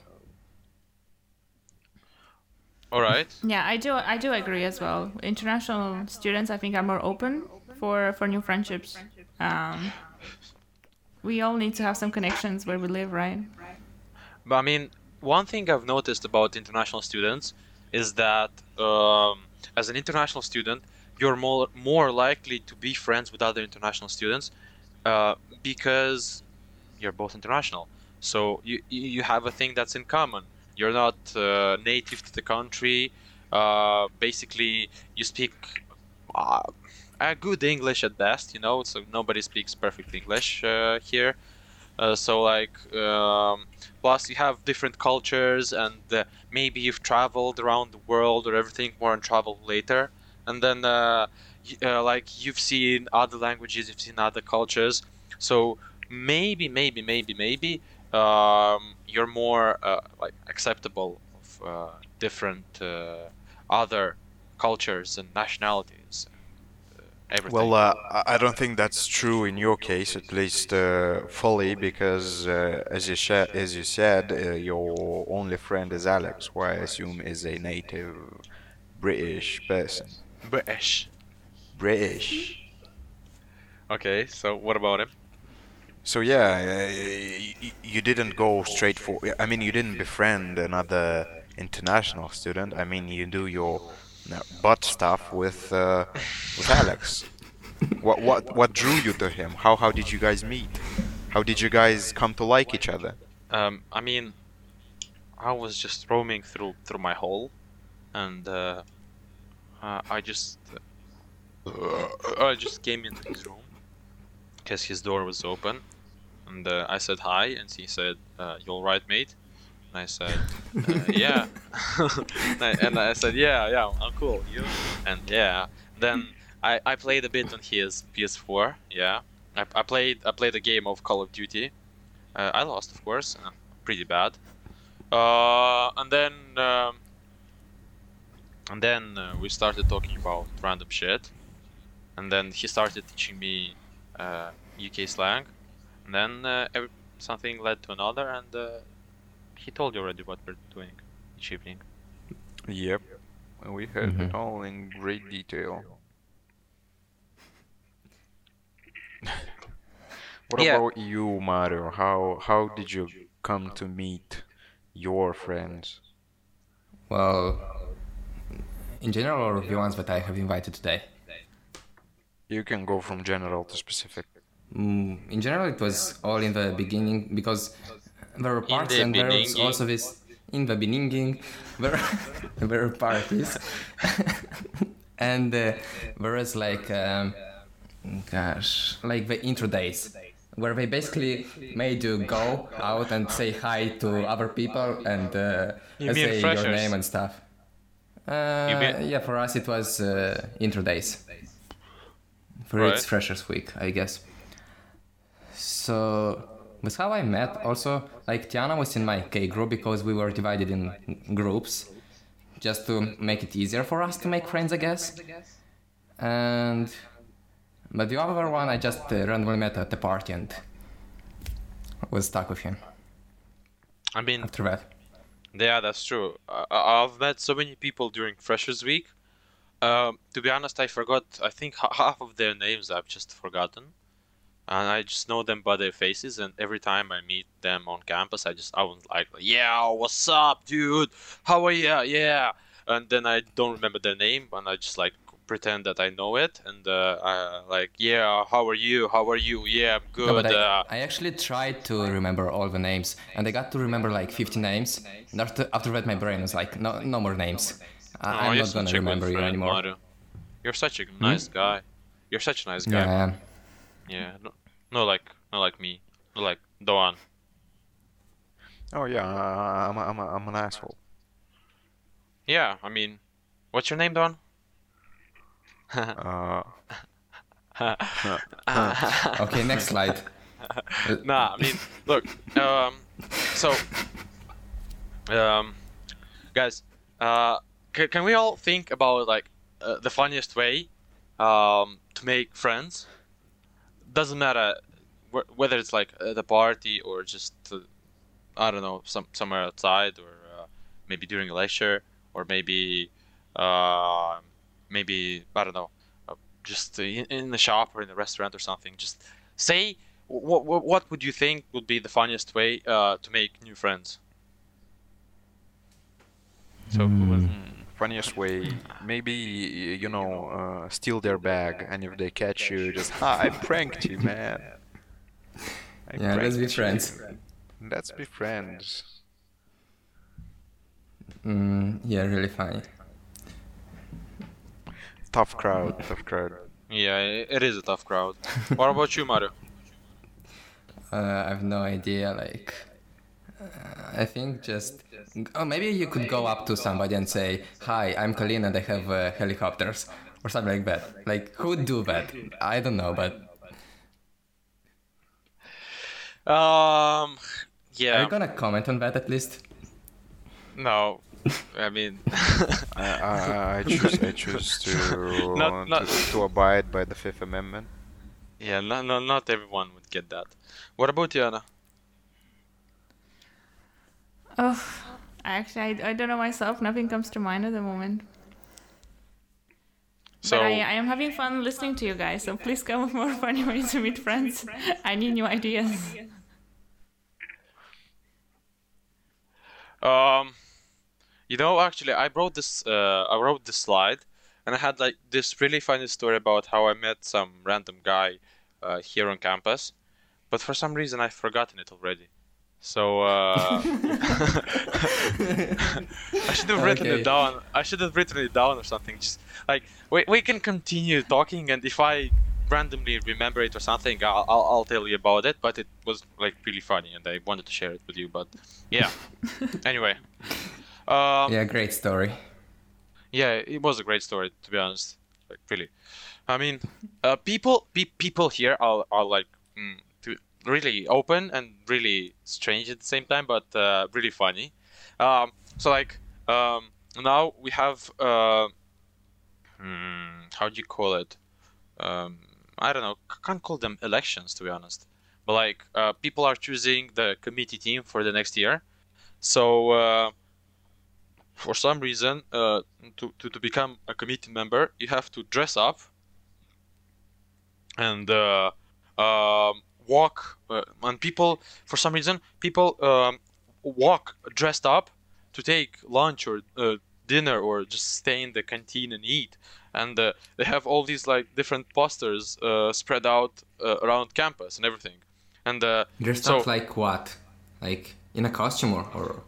All right. Yeah, I do. I do agree as well. International students, I think, are more open for for new friendships. Um, we all need to have some connections where we live, right? But I mean, one thing I've noticed about international students is that um, as an international student, you're more more likely to be friends with other international students uh, because you're both international. So you you have a thing that's in common. You're not uh, native to the country. Uh, basically, you speak uh, a good English at best. You know, so nobody speaks perfect English uh, here. Uh, so like, um, plus you have different cultures, and maybe you've traveled around the world or everything. More on travel later, and then uh, uh, like you've seen other languages, you've seen other cultures. So maybe, maybe, maybe, maybe um, you're more uh, like acceptable of uh, different uh, other cultures and nationalities. Uh, everything. Well, uh, I- don't think that's true in your case, at least uh, fully, because uh, as you sh- as you said, your only friend is Alex, who I assume is a native British person. British. British. Okay, so what about him? So yeah, uh, y- y- you didn't go straight for. I mean, you didn't befriend another international student. I mean, you do your uh, butt stuff with uh, with Alex. what what what drew you to him? How how did you guys meet? How did you guys come to like each other? Um, I mean, I was just roaming through through my hall, and uh, uh, I just I just came into his room because his door was open, and uh, I said hi, and he said, uh, "You all right, mate?" And I said, uh, [LAUGHS] "Yeah," [LAUGHS] and I- and I said, "Yeah, yeah, I'm cool. You?" And yeah, then I, I played a bit on his PS4. Yeah, I, I played I played a game of Call of Duty. Uh, I lost, of course, uh, pretty bad. Uh, and then um, and then uh, we started talking about random shit. And then he started teaching me uh, UK slang. And then uh, every, something led to another, and uh, he told you already what we're doing each evening. Yep, we heard it Mhm. all in great detail. [LAUGHS] what Yeah. about you, Mario? How how did you come to meet your friends? well, in general, or the ones that I have invited today. You can go from general to specific. Mm, in general, it was all in the beginning because there were parts the and there was also this in the beginning there, [LAUGHS] there were parties [LAUGHS] and uh, there was like um, gosh like the intro days where they basically made you go out and say hi to other people and, uh, You and say freshers? your name and stuff. Uh, yeah, for us it was uh, intro days. For Right. it's Freshers Week, I guess. So that's how I met. Also, like Tiana was in my K group because we were divided in groups, just to make it easier for us to make friends, I guess. And but the other one I just uh, randomly met at the party and was stuck with him I mean, after that. Yeah, that's true. I, I've met so many people during Freshers Week. Um, to be honest, I forgot. I think ha- half of their names I've just forgotten. and I just know them by their faces. And every time I meet them on campus, I just I was like, "Yeah, what's up, dude? How are you? Yeah." And then I don't remember their name, and I just like pretend that I know it, and uh, I like, "Yeah, how are you? How are you? Yeah, I'm good." No, but I, uh, I actually tried to remember all the names, and I got to remember like 50 names. And after, after that, my brain was like, no, no more names. I, oh, I'm you're not gonna such a good remember you anymore. Mario. You're such a nice guy. You're such a nice guy. Yeah, Yeah, no, no like, not like me, not like Doan. Oh yeah, uh, I'm, a, I'm, a, I'm an asshole. Yeah, I mean, what's your name, Doan? Uh, [LAUGHS] Okay, next slide. [LAUGHS] nah, I mean, look, um, so, um, guys, uh, can, can we all think about like uh, the funniest way, um, to make friends? Doesn't matter wh- whether it's like at a party or just, uh, I don't know, some somewhere outside or uh, maybe during a lecture or maybe, uh, maybe I don't know, uh, just in, in the shop or in the restaurant or something. Just say what what, what would you think would be the funniest way uh, to make new friends? So who was- funniest way, maybe you know, uh, steal their bag, and if they catch you, just ha, I pranked you, man. I Yeah, let's be friends. you." Let's be friends. Mm, yeah, really funny. Tough crowd, tough crowd. yeah, it is a tough crowd. [LAUGHS] what about you, Mario? Uh, I have no idea. Like, uh, I think just. Oh, maybe you could go up to somebody and say, "Hi, I'm Colin, and I have uh, helicopters," or something like that. Like, who would do that? I don't know, but Um, Yeah. are yeah, you gonna comment on that at least? no, I mean, [LAUGHS] I, I, I choose, I choose to, [LAUGHS] Not- not- to to abide by the Fifth Amendment. yeah, no, no, not everyone would get that. What about you, Anna? Oh, actually, I, I don't know myself. Nothing comes to mind at the moment. So but I, I am having fun listening to you guys, so please come with [LAUGHS] more funny ways to meet friends. I need new ideas. Um, you know, actually, I wrote this. Uh, I wrote this slide, and I had like this really funny story about how I met some random guy uh, here on campus, but for some reason I've forgotten it already. So uh, [LAUGHS] I should have written Okay. it down. I should have written it down or something. Just like we we can continue talking, and if I randomly remember it or something, I'll, I'll I'll tell you about it. But it was like really funny, and I wanted to share it with you. But yeah. [LAUGHS] anyway. Um, Yeah, great story. yeah, it was a great story to be honest. Like really, I mean, uh, people pe- people here are are like mm, to- really open and really strange at the same time, but uh, really funny. Um, so like um, now we have uh, hmm, how do you call it? Um, I don't know. Can't call them elections to be honest, but like uh, people are choosing the committee team for the next year. So. For some reason, uh, to, to, to become a committee member, you have to dress up and uh, um, walk. Uh, and people, for some reason, people um, walk dressed up to take lunch or uh, dinner or just stay in the canteen and eat. And uh, they have all these like different posters uh, spread out uh, around campus and everything. And uh, Dressed so up like what? Like in a costume or, or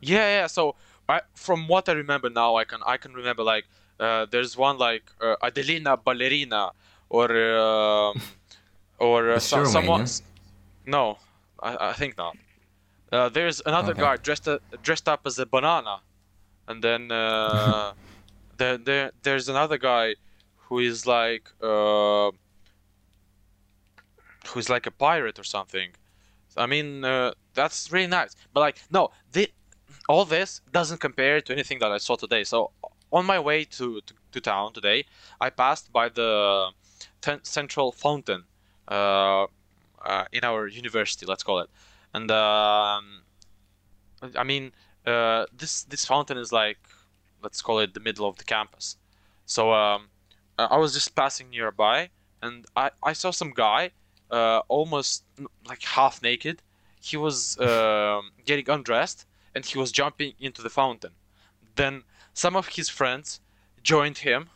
Yeah, yeah. So I, from what I remember now, I can I can remember like uh, there's one like uh, Adelina Ballerina or um [LAUGHS] or uh, so, someone. No, I, I think not. Uh, there's another Okay. guy dressed uh, dressed up as a banana, and then uh, [LAUGHS] there there there's another guy who is like uh, who's like a pirate or something. I mean, uh, that's really nice. But like, no, the, all this doesn't compare to anything that I saw today. So on my way to to, to town today, I passed by the central fountain uh, uh, in our university, let's call it, and um, I mean, uh, this this fountain is like, let's call it the middle of the campus. So um, I I was just passing nearby, and I, I saw some guy uh, almost like half naked. He was um getting undressed and he was jumping into the fountain. Then some of his friends joined him,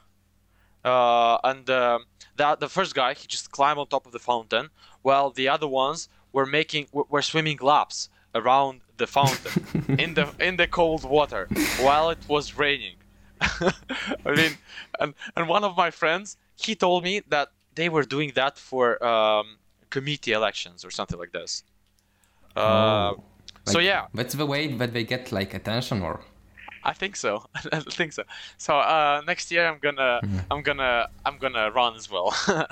uh, and um the the first guy he just climbed on top of the fountain, while the other ones were making were, swimming laps around the fountain [LAUGHS] in the in the cold water while it was raining. [LAUGHS] I mean, and and one of my friends he told me that they were doing that for um, committee elections or something like this. Uh, so Like, yeah, That's the way that they get like attention or I think so. [LAUGHS] I think so. So uh, next year I'm gonna I'm gonna I'm gonna run as well. [LAUGHS]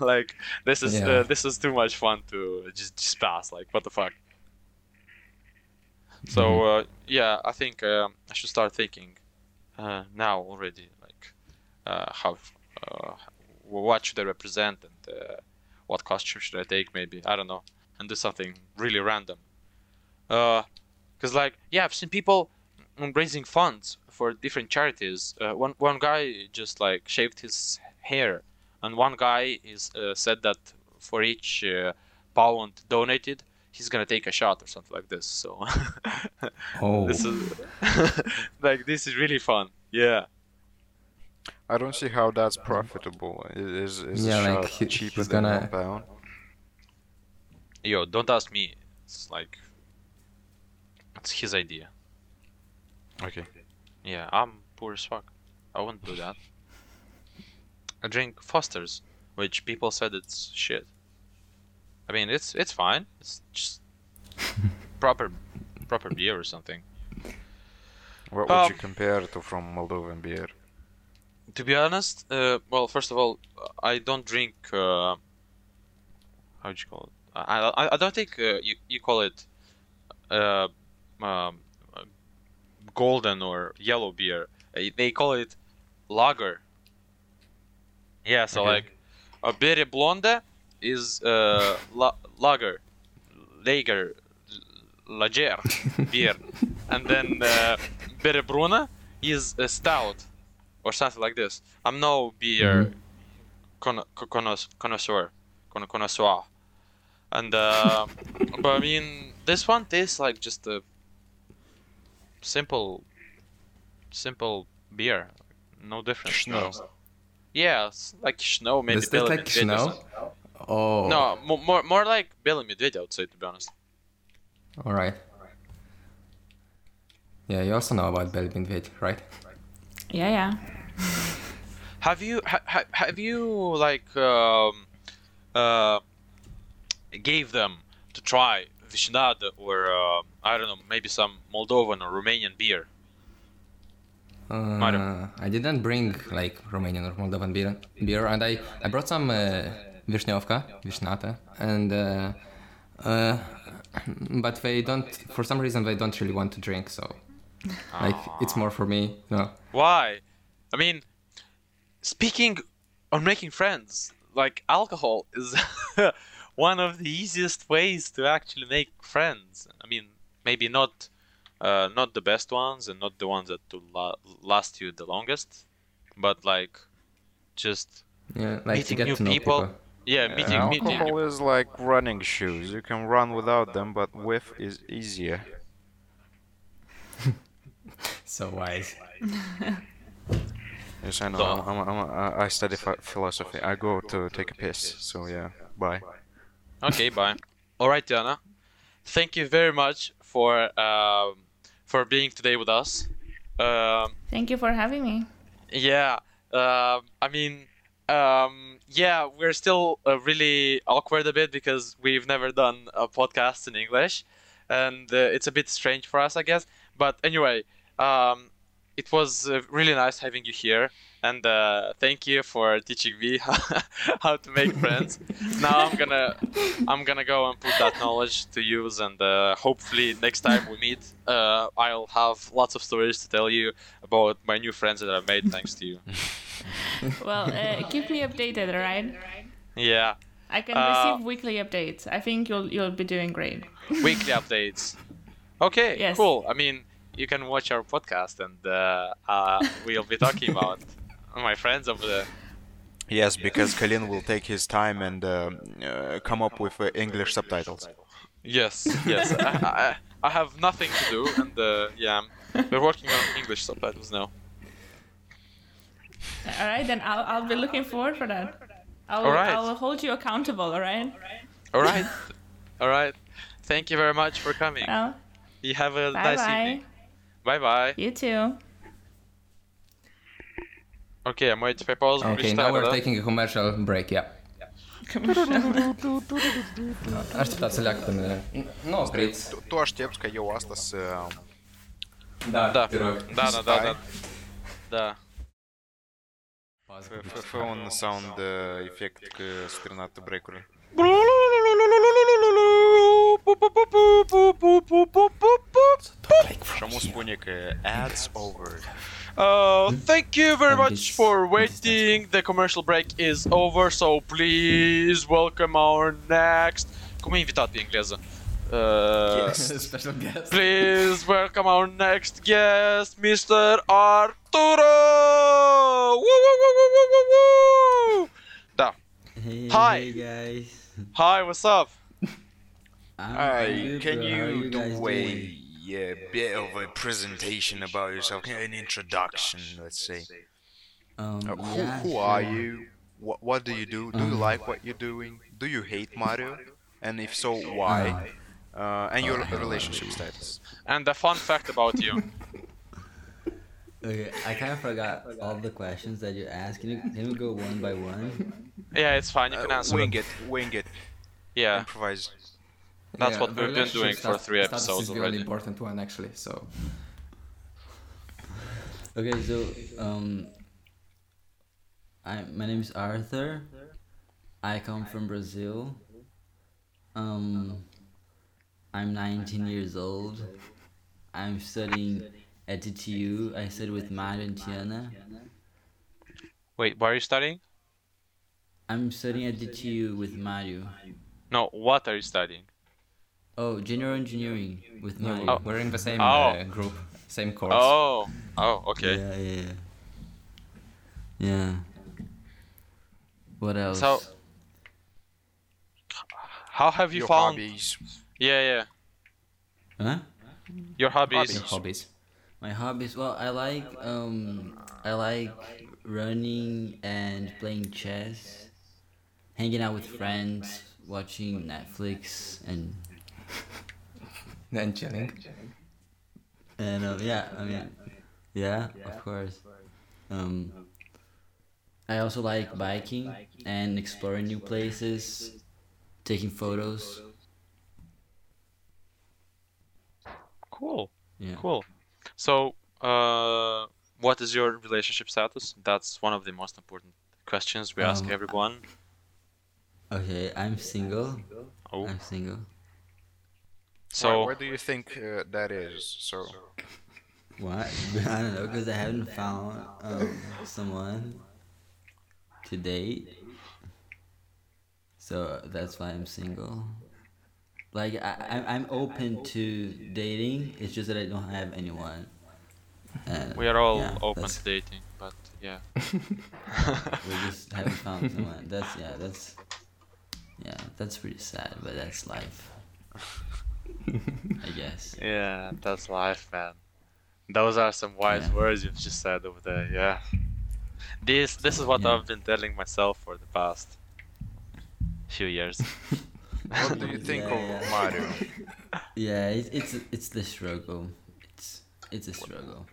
like this is Yeah. uh, this is too much fun to just just pass. Like what the fuck. So uh, yeah, I think uh, I should start thinking uh, now already. Like uh, how uh, what should I represent and uh, what costume should I take? Maybe I don't know, and do something really random. Because like yeah, I've seen people mm, raising funds for different charities. Uh, one one guy just like shaved his hair, and one guy is uh, said that for each uh, pound donated, he's gonna take a shot or something like this. So [LAUGHS] oh this is [LAUGHS] like this is really fun. Yeah. I don't see how that's profitable. I- Is is Yeah, the like, he- cheaper he's than gonna- one pound? Yo, don't ask me. It's like it's his idea. Okay. Yeah, I'm poor as fuck. I wouldn't do that. I drink Foster's, which people said it's shit. I mean, it's it's fine. It's just [LAUGHS] proper proper beer or something. What would you Um, compare to from Moldovan beer? To be honest, uh, well, first of all, I don't drink. Uh, how do you call it? I I, I don't think uh, you you call it uh, um, golden or yellow beer. Uh, They call it lager. Yeah, so Okay. like a Berry Blonde is uh, la- lager, lager, lager [LAUGHS] beer, and then uh, Berry Bruna is a stout or something like this. I'm no beer connois- connoisseur, conno- connoisseur, and uh, but I mean this one tastes like just a simple, simple beer, no difference. Snow, Yeah, like snow. maybe. Is that like snow? Oh. No, more more like Billy Medvedev, I would say, to be honest. All right. Yeah, you also know about Billy Medvedev, right? Yeah, yeah. have you ha- have you like um, uh, gave them to try Vishnad or uh, I don't know maybe some Moldovan or Romanian beer? Uh, I didn't bring like Romanian or Moldovan beer, beer and I, I brought some uh, Vishnyovka, Vishnata, and uh, uh, but they don't, for some reason, they don't really want to drink, so like it's more for me, you know. Why? I mean, speaking on making friends, like alcohol is [LAUGHS] one of the easiest ways to actually make friends. I mean, maybe not uh, not the best ones and not the ones that to la- last you the longest, but like just Yeah, like Meeting to get new to know people. people. yeah, meeting meeting. Alcohol is like running shoes. You can run without them, but with is easier. [LAUGHS] So wise. [LAUGHS] Yes, I know. So- I'm, I'm, I'm, I- I study philosophy. I go to take a piss. So yeah, bye. Okay, bye. [LAUGHS] All right, Tiana. Thank you very much for um, for being today with us. Um, Thank you for having me. Yeah, um, I mean, um, yeah, we're still uh, really awkward a bit because we've never done a podcast in English, and uh, it's a bit strange for us, I guess. But anyway, um, it was uh, really nice having you here, and uh, thank you for teaching me [LAUGHS] how to make friends. now I'm gonna, I'm gonna go and put that knowledge to use, and uh, hopefully next time we meet, uh, I'll have lots of stories to tell you about my new friends that I've made thanks to you. [LAUGHS] Well, uh, keep me updated, alright? Yeah, I can Uh, receive weekly updates. I think you'll you'll be doing great. weekly [LAUGHS] updates. Okay, Yes. cool. I mean, you can watch our podcast, and uh, uh, we'll be talking about my friends over there. Yes, because Kalin will take his time and uh, uh, come up with uh, English subtitles. Yes, yes. I, I, I have nothing to do, and uh, yeah, we're working on English subtitles now. All right, then I'll I'll be looking forward for that. I'll All right. I'll hold you accountable. All right. All right, all right. Thank you very much for coming. Well, You have a bye nice bye. evening. Bye bye. You too. Okay, am waiting for pause. Okay, now we're da? taking a commercial break, yeah. [LAUGHS] Așteptați să leacă până... Nu opriți. Tu, tu aștepți ca eu asta să... Da, da, te rog. Da, da, da, da. Da. Fă un sound uh, efect că s-a terminat break-ul. Și amu spune că ads over. Uh, thank you very much for waiting. The commercial break is over, so please welcome our next. Cum e invitatul în engleză? Uh, [LAUGHS] Special guest. Please welcome our next guest, Mr. Arturo! Woo, woo, woo, woo, woo, woo, woo! Da. Hey, Hi. hey guys. Hi, what's up? [LAUGHS] I'm Hi, good, can bro. How are you do guys a yeah, bit of a presentation about yourself, an introduction, let's say. Um, Uh, who yeah, who sure. are you? What what do you do? Do you Um, like what you're doing? Do you hate Mario? And if so, why? Uh, and your relationship status. And the fun fact about you. [LAUGHS] Okay, I kind of forgot all the questions that you asked. Can you can we go one by one? Yeah, it's fine. You can Uh, answer. wing them. it, wing it, Yeah, improvise. That's what we've been relationship doing for stat- three status episodes is the already. really important one, actually. So Okay, so um, I my name is Arthur. I come from Brazil. Um, I'm 19 years old. I'm studying at DTU. I study with Mario and Tiana. Wait, why are you studying? I'm studying at DTU with Mario. No, what are you studying? Oh, general engineering with yeah, Mario. we're in the same Oh. uh, group, same course. Oh, oh, okay. Yeah, yeah. Yeah. What else? So, how have you your found? hobbies. Yeah, yeah. huh? Your hobbies. Your hobbies. My hobbies. Well, I like um, I like running and playing chess, hanging out with friends, watching Netflix, and [LAUGHS] And chilling. and uh, yeah, I mean, yeah, of course. Um, I also like biking and exploring new places, taking photos. Cool. Yeah. Cool. So, uh, what is your relationship status? That's one of the most important questions we ask Um, everyone. Okay, I'm single. Oh, I'm single. So where, where do you think uh, that is? So, What? [LAUGHS] I don't know, because I haven't found um, someone to date. So that's why I'm single. Like, I, I- I'm open to dating, it's just that I don't have anyone. And we are all yeah, open that's- to dating, but yeah. [LAUGHS] We just haven't found someone. That's, yeah, that's. Yeah, that's pretty sad, but that's life. [LAUGHS] I guess. [LAUGHS] Yeah, that's life, man. Those are some wise Yeah. words you've just said over there. Yeah. This this is what Yeah. I've been telling myself for the past few years. [LAUGHS] what do [LAUGHS] you think Yeah, of yeah. Mario? Yeah, it's it's it's the struggle. It's it's a struggle.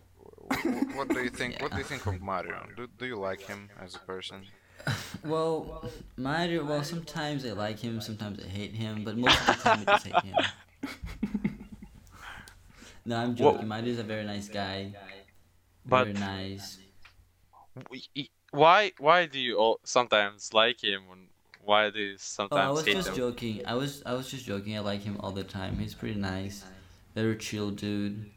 Wh- what do you think? What do you think of Mario? Do, do you like him as a person? Well, Mario. Well, sometimes I like him, sometimes I hate him, but most of the time I just hate him. [LAUGHS] no, I'm joking. Mario's a very nice guy. But- very nice. Why why do you all sometimes like him and why do you Oh, I was hate just him? joking. I was I was just joking. I like him all the time. He's pretty nice. Very chill dude.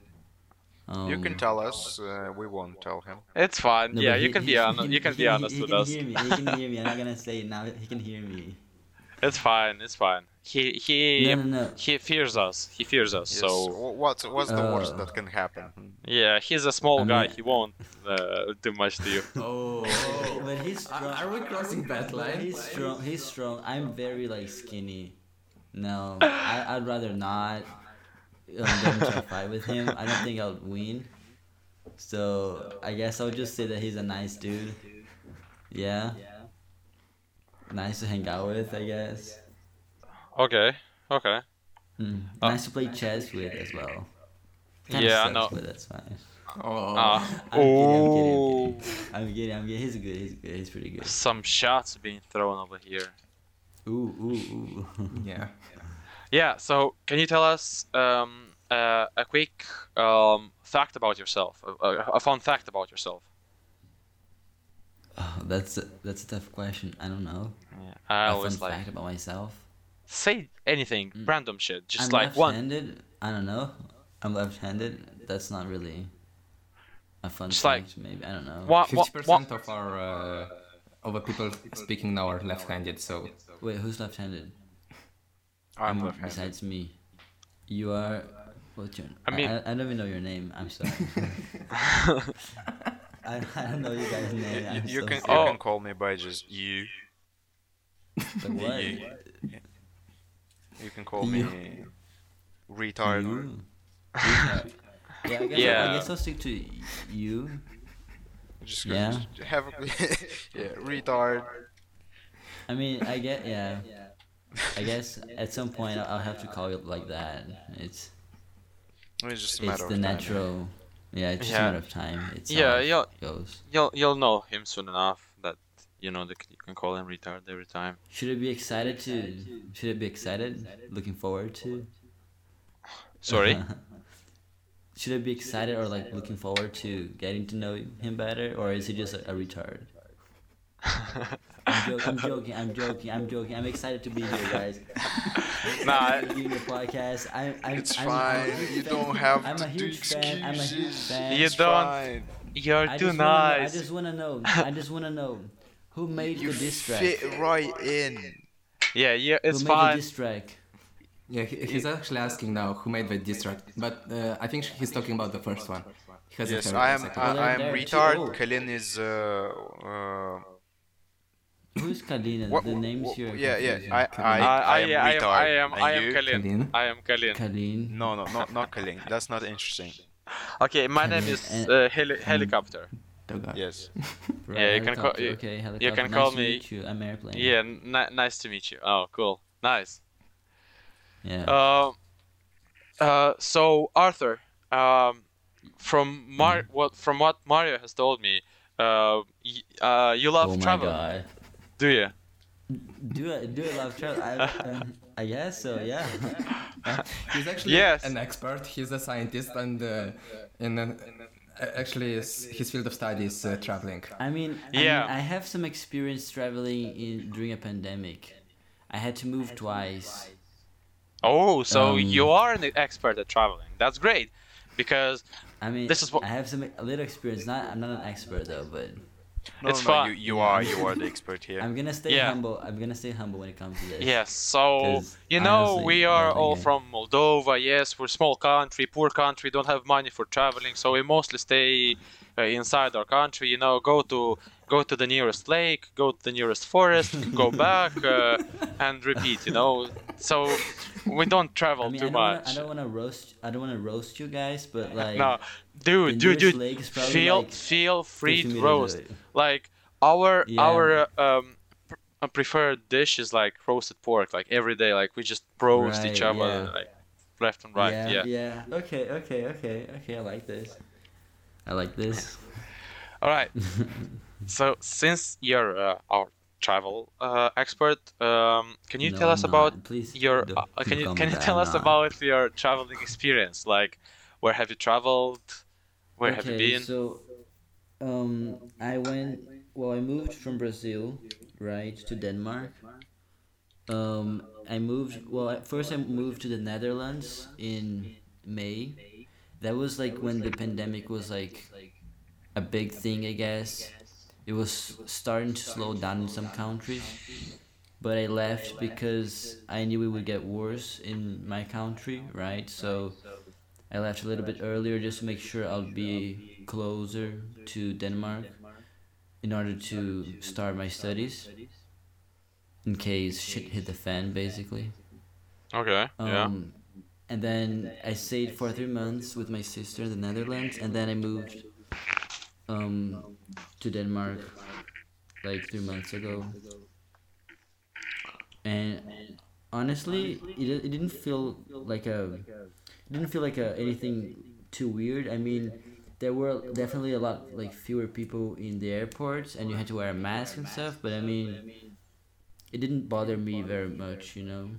Um, You can tell us. Uh, we won't tell him. It's fine. no, yeah, but you can he- be honest. You can he be honest he with can us. Hear me. He can hear me. I'm not gonna say it now. He can hear me. It's fine. It's fine. He he No, no, no. he fears us. He fears us. Yes. So wh- what's what's the worst Uh, that can happen? yeah, he's a small I guy. mean- He won't uh, do much to you. [LAUGHS] Oh, But he's strong. are we crossing that But line? he's strong. He's strong. I'm very like skinny. No, I, I'd rather not um, get into a fight with him. I don't think I'll win. So I guess I'll just say that he's a nice dude. Yeah. Nice to hang out with, I guess. Okay. Okay. Mm. Uh, nice to play chess with as well. Kinda Yeah, I know. But that's fine. Oh, Uh, I'm oh, kidding, I'm kidding, I'm kidding. I'm kidding. He's good. He's good. He's pretty good. some shots being thrown over here. Ooh, ooh, ooh. [LAUGHS] yeah. Yeah. So, can you tell us um, uh, a quick um, fact about yourself? A, a, a fun fact about yourself. Oh, [SIGHS] that's a, that's a tough question. I don't know. Yeah. I a always fun like fact about myself. say anything, random shit, just I'm like one. left-handed. I don't know. I'm left-handed. That's not really a fun Just like- fact. maybe I don't know. One, Fifty one, percent of our uh, of the people speaking now are left-handed. So Wait, who's left-handed? I'm Um, left-handed. Besides me, you are. What's your? I mean- I, I, don't even know your name. I'm sorry. [LAUGHS] [LAUGHS] I, I don't know you guys' name. You, I'm you so can sorry. you can call me by just you. But what? You, you can call me retard. You? Retard. [LAUGHS] Yeah, I guess, Yeah. I guess I'll stick to you. Just, Yeah. just have a, [LAUGHS] yeah retard. I mean, I get yeah. [LAUGHS] I guess at some point I'll I'll have to call it like that. It's It's just a it's matter the of time. natural. Yeah, it's just Yeah. a matter of time. It's Yeah, yeah. goes. You'll you'll know him soon enough that you know that you can call him retard every time. Should it be excited to? Should it be excited? Looking forward to? [SIGHS] Sorry. [LAUGHS] should it be excited or like looking forward to getting to know him better, or is he just a, a retard? [LAUGHS] I'm, joking, I'm joking. I'm joking. I'm joking. I'm excited to be here, guys. [LAUGHS] Nah, to be in the podcast. I, I'm, It's I'm, I'm fine. You fan. don't have I'm to a do huge fan. I'm a huge excuses. fan. You It's don't- fine. you're I too just wanna know- I nice. just wanna know. I just wanna know who made You the diss track. fit right in. Yeah, yeah, it's Who it's made the fine. diss track? yeah, he, he's actually asking now who made the diss track, but uh, I think he's talking about the first one. He Yes, I am. second I, I am retard. old. Kalin is. Uh, uh, Who's Kalina? what, the names what- here. Yeah, yeah. confusing. I, I, I, I, I, am I am, retard. I am, And I am? Kalin. Kalin? I am Kalin. Kalin. No, no, not not Kalin. That's not interesting. Okay, my name is uh, heli- helicopter. Toga. Yes. Right, [LAUGHS] Yeah, you can call- helicopter, you- okay, you helicopter. can nice call to me- meet you. I'm airplane. Yeah, n- nice to meet you. Oh, cool, nice. Yeah. Uh, uh, so Arthur, um, from Mar, Mm-hmm. what from what Mario has told me, uh, y- uh, you love oh travel, god. Do you? Do I do I love travel? I, uh, I guess so. Yeah. [LAUGHS] He's actually Yes. an expert. He's a scientist, and uh, in an, uh, actually his, his field of study is uh, traveling. I mean, I mean, I have some experience traveling in during a pandemic. I had to move twice. Oh, so Um, you are an expert at traveling. That's great, because I mean, This is what- I have some a little experience. Not I'm not an expert though, but No, It's no, fun. You, you are. You are the expert here. I'm gonna stay Yeah. humble. I'm gonna stay humble when it comes to this. yes. So you know honestly, we are all okay. from Moldova. Yes, we're small country, poor country, don't have money for traveling, so we mostly stay inside our country. You know, go to go to the nearest lake, go to the nearest forest, [LAUGHS] go back, uh, and repeat. You know, so we don't travel I mean, too I don't, wanna, much. I don't wanna roast. I don't wanna roast you guys, but like, no, dude, dude, dude, lake is probably feel like feel free to roast. Like our Yeah. our uh, um pr- uh, preferred dish is like roasted pork. Like every day, like we just roast each other yeah. like left and right. yeah, Yeah. yeah. Okay, okay, okay, okay. I like this. I like this. [LAUGHS] All right. so since you're uh, our travel uh, expert, um, can you No, tell us about. Please your? Uh, can you can you tell us not. about your traveling experience? Like, where have you traveled? Where have you been? so um, I went. Well, I moved from Brazil, right, to Denmark. Um, I moved. Well, at first I moved to the Netherlands in May. That was like when the pandemic was like a big thing, I guess. It was starting to slow down in some countries, but I left because I knew it would get worse in my country, right? So I left a little bit earlier just to make sure I'll be closer to Denmark in order to start my studies in case shit hit the fan basically. Okay. yeah. Um, And then I stayed for three months with my sister in the Netherlands, and then I moved um, to Denmark like three months ago. And honestly, it, it didn't feel like a didn't feel like a, anything too weird. I mean, there were definitely a lot like fewer people in the airports, and you had to wear a mask and stuff. But I mean, it didn't bother me very much, you know.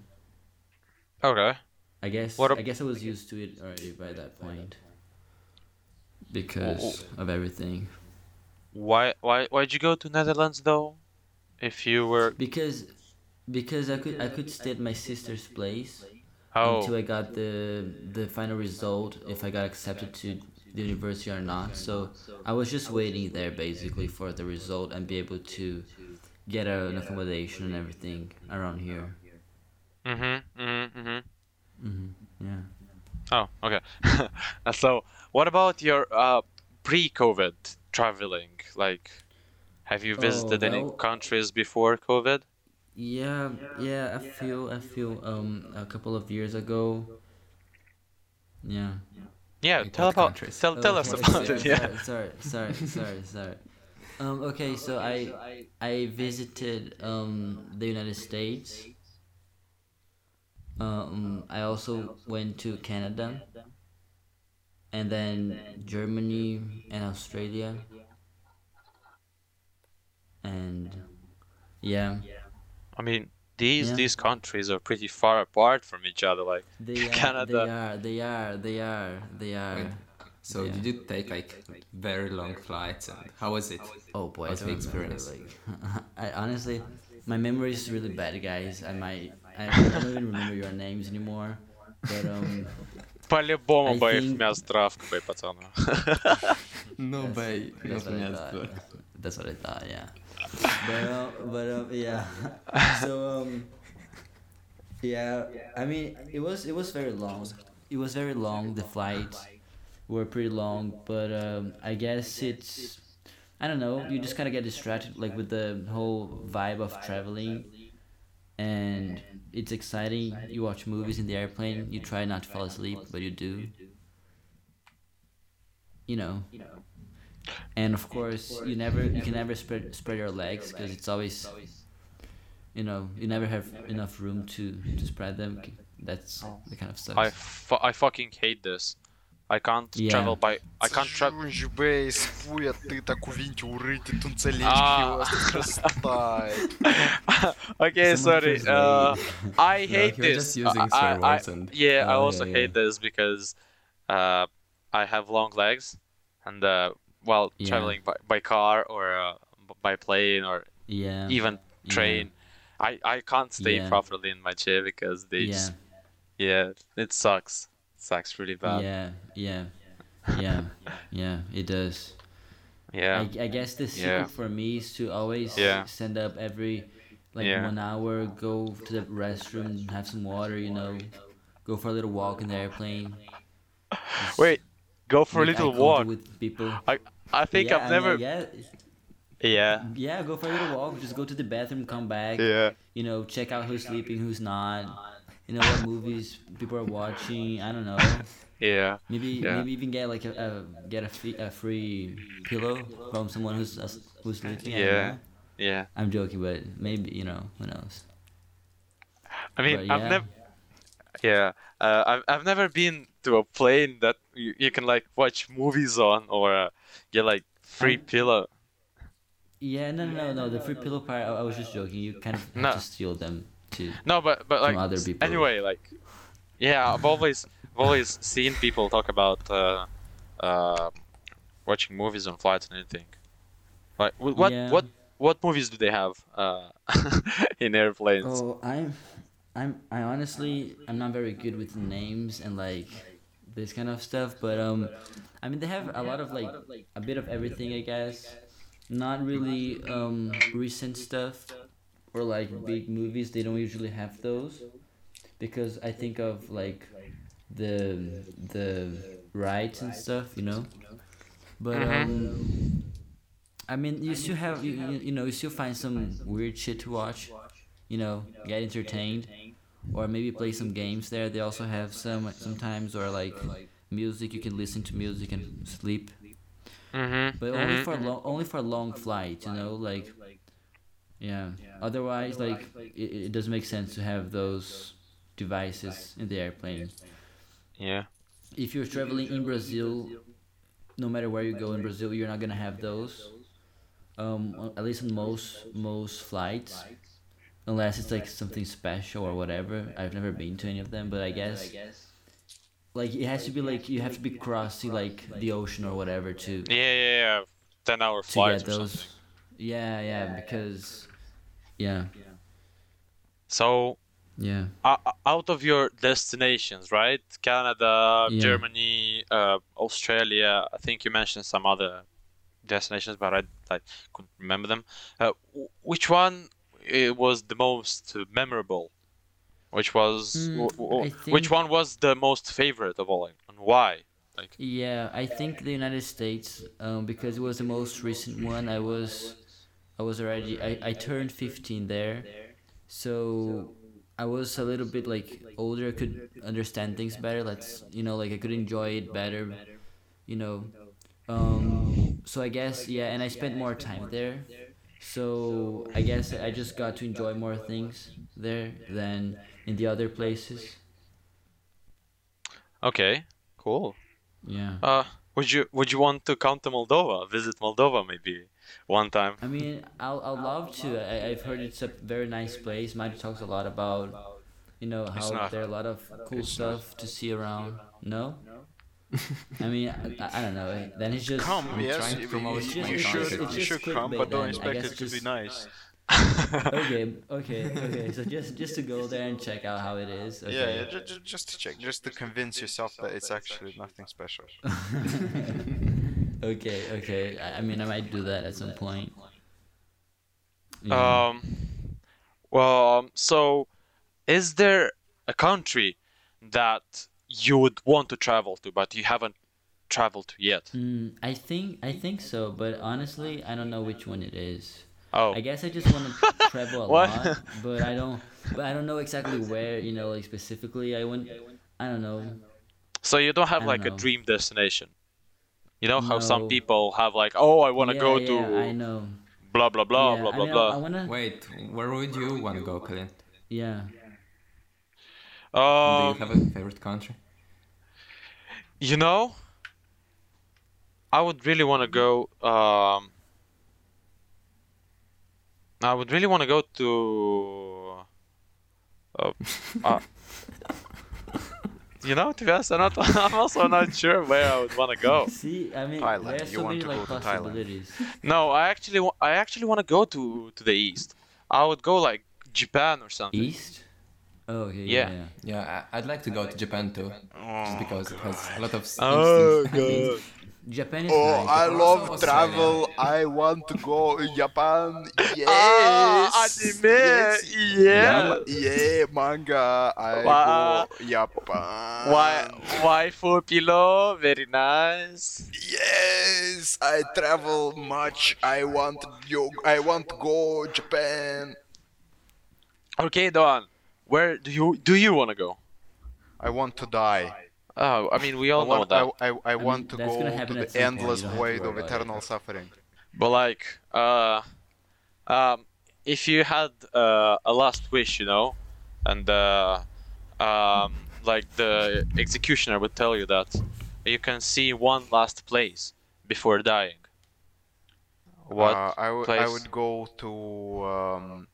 Okay. I guess What ab- I guess I was used to it already by that point because of everything. Why why why'd you go to Netherlands though? If you were Because because I could I could stay at my sister's place oh until I got the the final result if I got accepted to the university or not. So I was just waiting there basically for the result and be able to get a, an accommodation and everything around here. mhm mhm mhm. Hmm Yeah. Oh, okay. [LAUGHS] So, what about your uh, pre-COVID traveling? Like, have you visited any well- countries before COVID? Yeah, yeah, a few, a few, um a couple of years ago. Yeah. Yeah, Like tell about countries? tell tell us Okay, [LAUGHS] about sorry, it. Yeah. Sorry, sorry, sorry, sorry. Um, okay, so I I visited um the United States. Um, I also went to Canada, and then Germany and Australia, and yeah, I mean, these Yeah. these countries are pretty far apart from each other. Like, they [LAUGHS] are, Canada. they are, they are, they are, they are. Wait, So Yeah. did you take like very long flights and how was it? Oh boy, How's I the don't remember, experience? Like, [LAUGHS] I honestly, my memory is really bad, guys. I might, I, I don't even remember your names anymore. But um, [LAUGHS] по-любому I бы их think- мяс травка бы, пацаны. [LAUGHS] No, bay. that's what I thought. That's what I thought. Yeah. But um, but um, yeah. So um, yeah. I mean, it was it was very long. It was very long. The flights were pretty long, but um, I guess it's. I don't know. You just kind of get distracted, like with the whole vibe of traveling, and it's exciting. You watch movies in the airplane. You try not to fall asleep, but you do. You know. And of course, you never, you can never spread spread your legs because it's always, you know, you never have enough room to to spread them. That's oh. the kind of stuff. I, fu- I fucking hate this. I can't Yeah. travel by I can't travel. Джунжи бейс, пуя ты так увинти урыти [LAUGHS] тунцелечки А. [LAUGHS] okay, Someone sorry. translate. Uh, I hate you're this. just using I- swear I- words and- yeah, I Oh, also yeah, hate this because uh, I have long legs, and uh, while Yeah. traveling by, by car or uh, b- by plane or yeah. even yeah. train, I, I can't stay Yeah. properly in my chair because they Yeah. just yeah, it sucks. sucks really bad. Yeah. Yeah. Yeah. Yeah. It does. [LAUGHS] Yeah. I, I guess the secret Yeah. for me is to always Yeah. stand up every like Yeah. one hour, go to the restroom, have some water, you know, go for a little walk in the airplane. Just Wait, go for a little walk. with people. I I think I've I mean, never. yeah, Yeah. yeah, go for a little walk. Just go to the bathroom, come back. Yeah. You know, check out who's sleeping, who's not. You know what movies people are watching. I don't know. Yeah. Maybe Yeah. maybe even get like a, a get a free, a free pillow from someone who's uh, who's sleeping. Yeah. Yeah. I'm joking, but maybe you know who knows. I mean, But I've yeah. never. Yeah. Uh, I've I've never been to a plane that you, you can like watch movies on or uh, get like free Um, pillow. Yeah, no, no, no, no. The free pillow part, I, I was just joking. You kind of have No. to steal them too. No, but but like other people. anyway, like yeah, I've always I've always [LAUGHS] seen people talk about uh, uh, watching movies on flights and anything. Like wh- what Yeah. what what movies do they have uh, [LAUGHS] in airplanes? Oh, I'm, I'm, I honestly, I'm not very good with names and like this kind of stuff. But um, I mean, they have a lot of like a bit of everything, I guess. Not really um recent stuff. Or like big movies, they don't usually have those because I think of like the the rights and stuff, you know. But um, I mean, you still have you, you, know you still find some weird shit to watch, you know, get entertained, or maybe play some games there. They also have some sometimes or like music. You can listen to music and sleep, Mm-hmm. but only for long only for long flight, you know, like yeah. Otherwise, like it, it doesn't make sense to have those devices in the airplane. Yeah. If you're traveling in Brazil, no matter where you go in Brazil, you're not gonna have those. Um, at least on most most flights, unless it's like something special or whatever. I've never been to any of them, but I guess like it has to be like you have to be crossing like the ocean or whatever to Yeah, yeah, yeah. Ten hour to flights get or those. Something. Yeah, yeah, because yeah, yeah. So yeah. uh, out of your destinations, right? Canada, Yeah. Germany, uh, Australia. I think you mentioned some other destinations, but I, I couldn't remember them. Uh, w- which one uh, was the most memorable? Which was Hmm, w- w- I which think- one was the most favorite of all, and why? Like, Yeah, I think the United States, um, because it was the most recent one. I was, I was already, I, I turned 15 there, so I was a little bit like older. I could understand things better. Let's, you know, like I could enjoy it better, you know. Um, so I guess yeah, and I spent more time there, so I guess I just got to enjoy more things there than in the other places. okay, cool. Yeah. Uh, would you would you want to come to Moldova? Visit Moldova maybe one time? I mean, I'll, I'll love to. I, I've heard it's a very nice place. Mike talks a lot about, you know, how there are a lot of cool stuff to see around. No? I mean, I, I don't know. [LAUGHS] Then it's just. Come, yes, trying to promote you, my you should, country. It's you should come, but don't then. I expect guess it to be nice. [LAUGHS] Okay, okay, [LAUGHS] okay. So just just to go there and check out how it is. Okay. Yeah, yeah just, just to check, just to convince yourself that it's actually nothing special. Okay, okay. I, mean, I might do that at some point. Yeah. Um, well, um, so is there a country that you would want to travel to, but you haven't traveled to yet? Mm, I think I think so, but honestly, I don't know which one it is. Oh, I guess I just want to [LAUGHS] travel a lot, but I don't. But I don't know exactly where. You know, like specifically, I want. I don't know. so you don't have don't like a dream destination? You know how some people have like, oh, I want to yeah, go yeah, to I know. blah blah blah yeah, blah I blah mean, blah. I, I wanna. Wait, where would you want to go, Clint? Yeah. Do you Um, have a favorite country? you know, I would really want to go. Um, I would really want to go to. Uh, [LAUGHS] uh, you know, to be honest, I'm, not, [LAUGHS] I'm also not sure where I would want to go. See, I mean, Thailand, there's you so want many to like go to Thailand. possibilities. No, I actually, wa- I actually want to go to to the east. I would go like Japan or something. East. Oh, okay. Yeah. Yeah. yeah. Yeah, I- I'd like to go to Japan too, just because it has a lot of s- Oh god. [LAUGHS] Japan is Oh, nice. I love also travel. [LAUGHS] I want to go to Japan. Yes. Ah, anime. Yeah. Yeah, manga. I Wow. go Japan. Why, Why waifu pillow, very nice. Yes, I travel much. I want you. I want to go Japan. Okay, Doan, where do you do you want to go? I want to die. Oh, I mean, we I all know want, that. I, I, I want mean, to go gonna to happen at the some point, endless you don't have to void of about it. eternal suffering. But like, uh, um, if you had uh, a last wish, you know, and uh, um, like the executioner would tell you that you can see one last place before dying. What? Uh, I would I would go to um,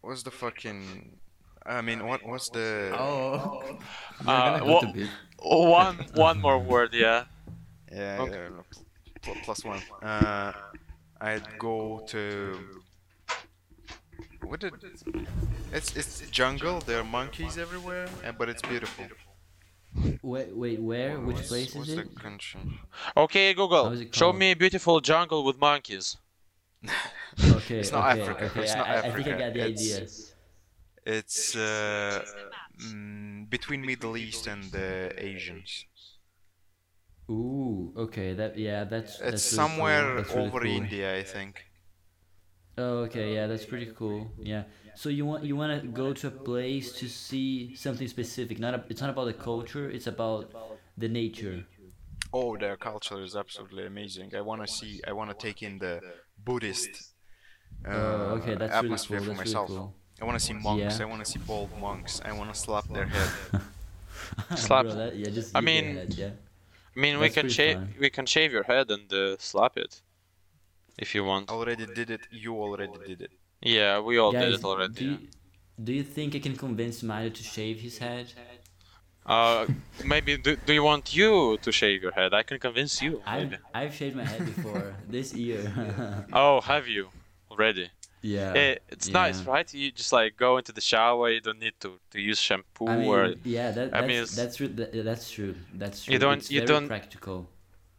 what's the fucking? I mean, what what's the? Oh, you're Uh, gonna go wha- to big. One one more word, yeah. Yeah, Okay. yeah, plus one. Uh, I'd go to. What did? It's it's jungle. There are monkeys everywhere, and but it's beautiful. Wait, wait, where? Which What's- place what's is it? country? Okay, Google, it show me a beautiful jungle with monkeys. [LAUGHS] Okay, It's not okay, Africa, okay. it's not I, I- I think I Africa, got the it's- idea. It's uh, mm, between Middle East and uh, Asians. Ooh, okay. That yeah, that's It's that's really somewhere cool. That's really over cool. India, I think. Oh, okay, yeah, that's pretty cool. Yeah. So you want you want to go to a place to see something specific. Not a, it's not about the culture. It's about the nature. Oh, their culture is absolutely amazing. I wanna see. I wanna take in the Buddhist uh, Oh, okay, that's really atmosphere cool. for That's really myself. cool. I wanna see monks. Yeah. I wanna see bald monks. I wanna slap their head. [LAUGHS] Slap. Bro, that, yeah, just I mean, head, yeah. I mean, we can shave fun. we can shave your head and uh, slap it, if you want. already did it. You already did it. Yeah, we all did it already. Do you, do you think I can convince Mario to shave his head? Uh, maybe do, do you want you to shave your head? I can convince you. I've I've shaved my head before this year. [LAUGHS] Oh, [LAUGHS] have you already? Yeah. Eh, it's nice, right? You just like go into the shower. You don't need to, to use shampoo I mean, or yeah, that, I that's, mean, that's true. That, that's true. That's true. You don't- It's you don't- practical.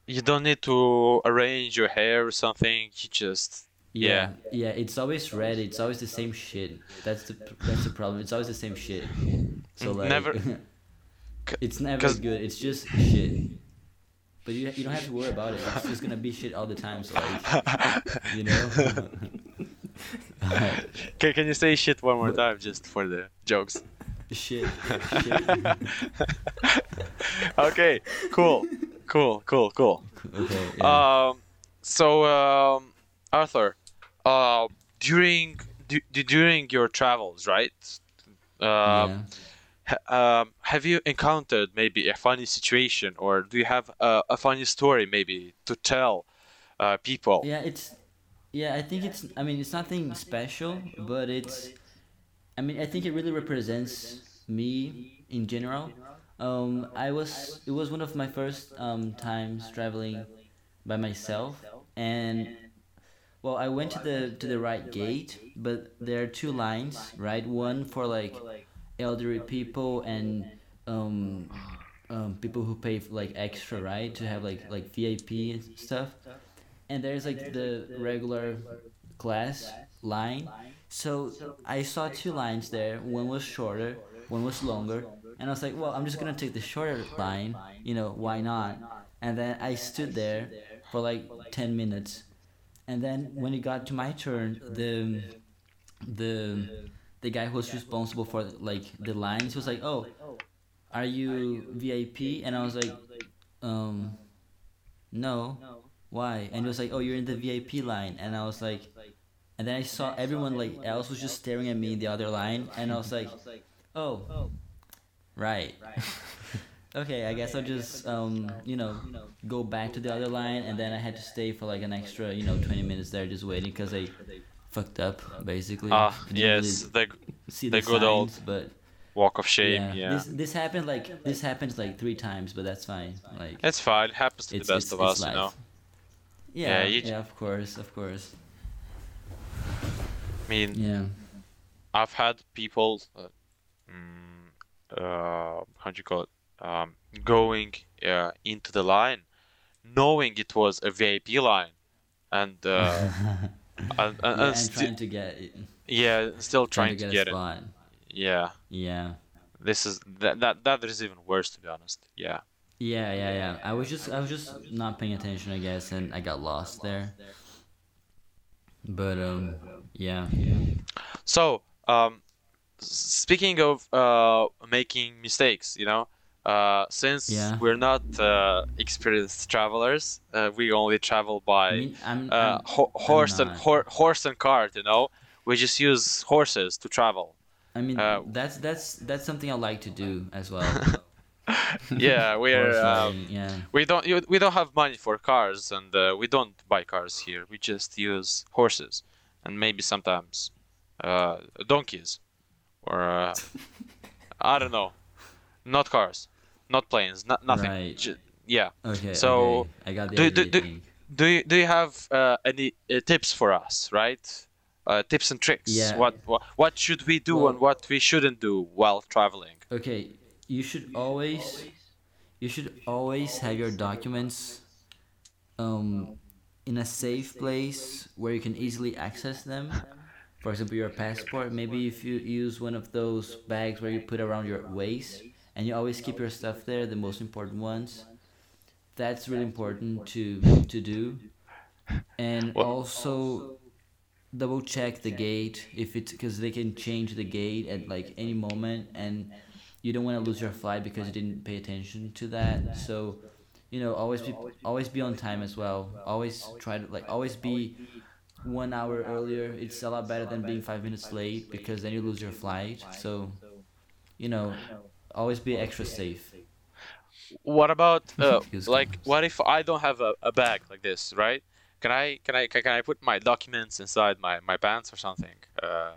you don't need to arrange your hair or something. You just Yeah, yeah. It's always red. It's always the same shit. That's the that's the problem. It's always the same shit. So like, Never- [LAUGHS] it's never good. It's just shit. But you you don't have to worry about it. It's just gonna be shit all the time. So like, [LAUGHS] you know. [LAUGHS] [LAUGHS] can, can you say shit one more time just for the jokes? shit. shit. [LAUGHS] okay, cool, cool, cool, cool. Okay. Yeah. Um, so um, Arthur, uh, during du- du- during your travels, right? Um, yeah. ha- um, have you encountered maybe a funny situation, or do you have a, a funny story maybe to tell uh, people? Yeah, it's yeah, I think it's I mean, it's nothing special, but it's I mean, I think it really represents me in general. Um I was it was one of my first um times traveling by myself and well, I went to the to the right gate, but there are two lines, right? One for like elderly people and um um, people who pay like extra, right, to have like like VIP stuff and there's like the regular class line. So I saw two lines there. One was shorter, one was longer, and I was like, well, I'm just gonna take the shorter line. You know, why not? And then I stood there for like ten minutes, and then when it got to my turn, the the the guy who was responsible for like the lines was like, oh, are you VIP? And I was like, um, no why? And he was like, oh, you're in the VIP line. And I was like, and then I saw everyone like else was just staring at me in the other line, and I was like, oh, right. [LAUGHS] okay, I guess I'll just um, you know, go back to the other line, and then I had to stay for like an extra, you know, 20 minutes there just waiting because I fucked up basically. Ah, didn't yes, really the see the the, good old but walk of shame. yeah, Yeah, This this happened like this happens like three times, but that's fine. Like it's fine. It happens to the best of us, you know. Yeah, Yeah, yeah, of course, of course. I mean, Yeah. I've had people, uh, mm, uh, how do you call it, um, going uh, into the line, knowing it was a VIP line, and uh, [LAUGHS] and, and, yeah, and sti- trying to get it, yeah, still trying, to get, a it. spot. Yeah, Yeah. this is that that that is even worse to be honest. Yeah. Yeah, yeah, yeah. I was just I was just not paying attention, I guess, and I got lost there. But um yeah. So, um, speaking of uh, making mistakes, you know, uh, since Yeah. we're not uh, experienced travelers, uh, we only travel by I mean, I'm, uh, I'm ho- horse and hor- horse and cart. You know, we just use horses to travel. I mean uh, that's that's that's something I like to do as well. [LAUGHS] [LAUGHS] Yeah, [LAUGHS] we're um, yeah. we don't you, we don't have money for cars, and uh, we don't buy cars here. We just use horses, and maybe sometimes uh, donkeys, or uh, I don't know, not cars, not planes, not nothing. Right. Yeah. Okay. So, okay. I got the do- idea. do- do- Do you do you have uh, any uh, tips for us? Right. Uh, tips and tricks. Yeah. What, what what should we do Well- and what we shouldn't do while traveling? Okay, you should always you should always have your documents um in a safe place where you can easily access them. For example, your passport. Maybe if you use one of those bags where you put around your waist and you always keep your stuff there, the most important ones. That's really important to to do. And also double check the gate if it's because they can change the gate at like any moment and you don't want to lose your flight because you didn't pay attention to that. So you know always be always be on time as well. Always try to like always be one hour earlier. It's a lot better than being five minutes late because then you lose your flight. So you know always be extra safe. What about [LAUGHS] uh, like what if I don't have a, a bag like this, right? Can I can I can, I put my documents inside my, my pants or something? Uh,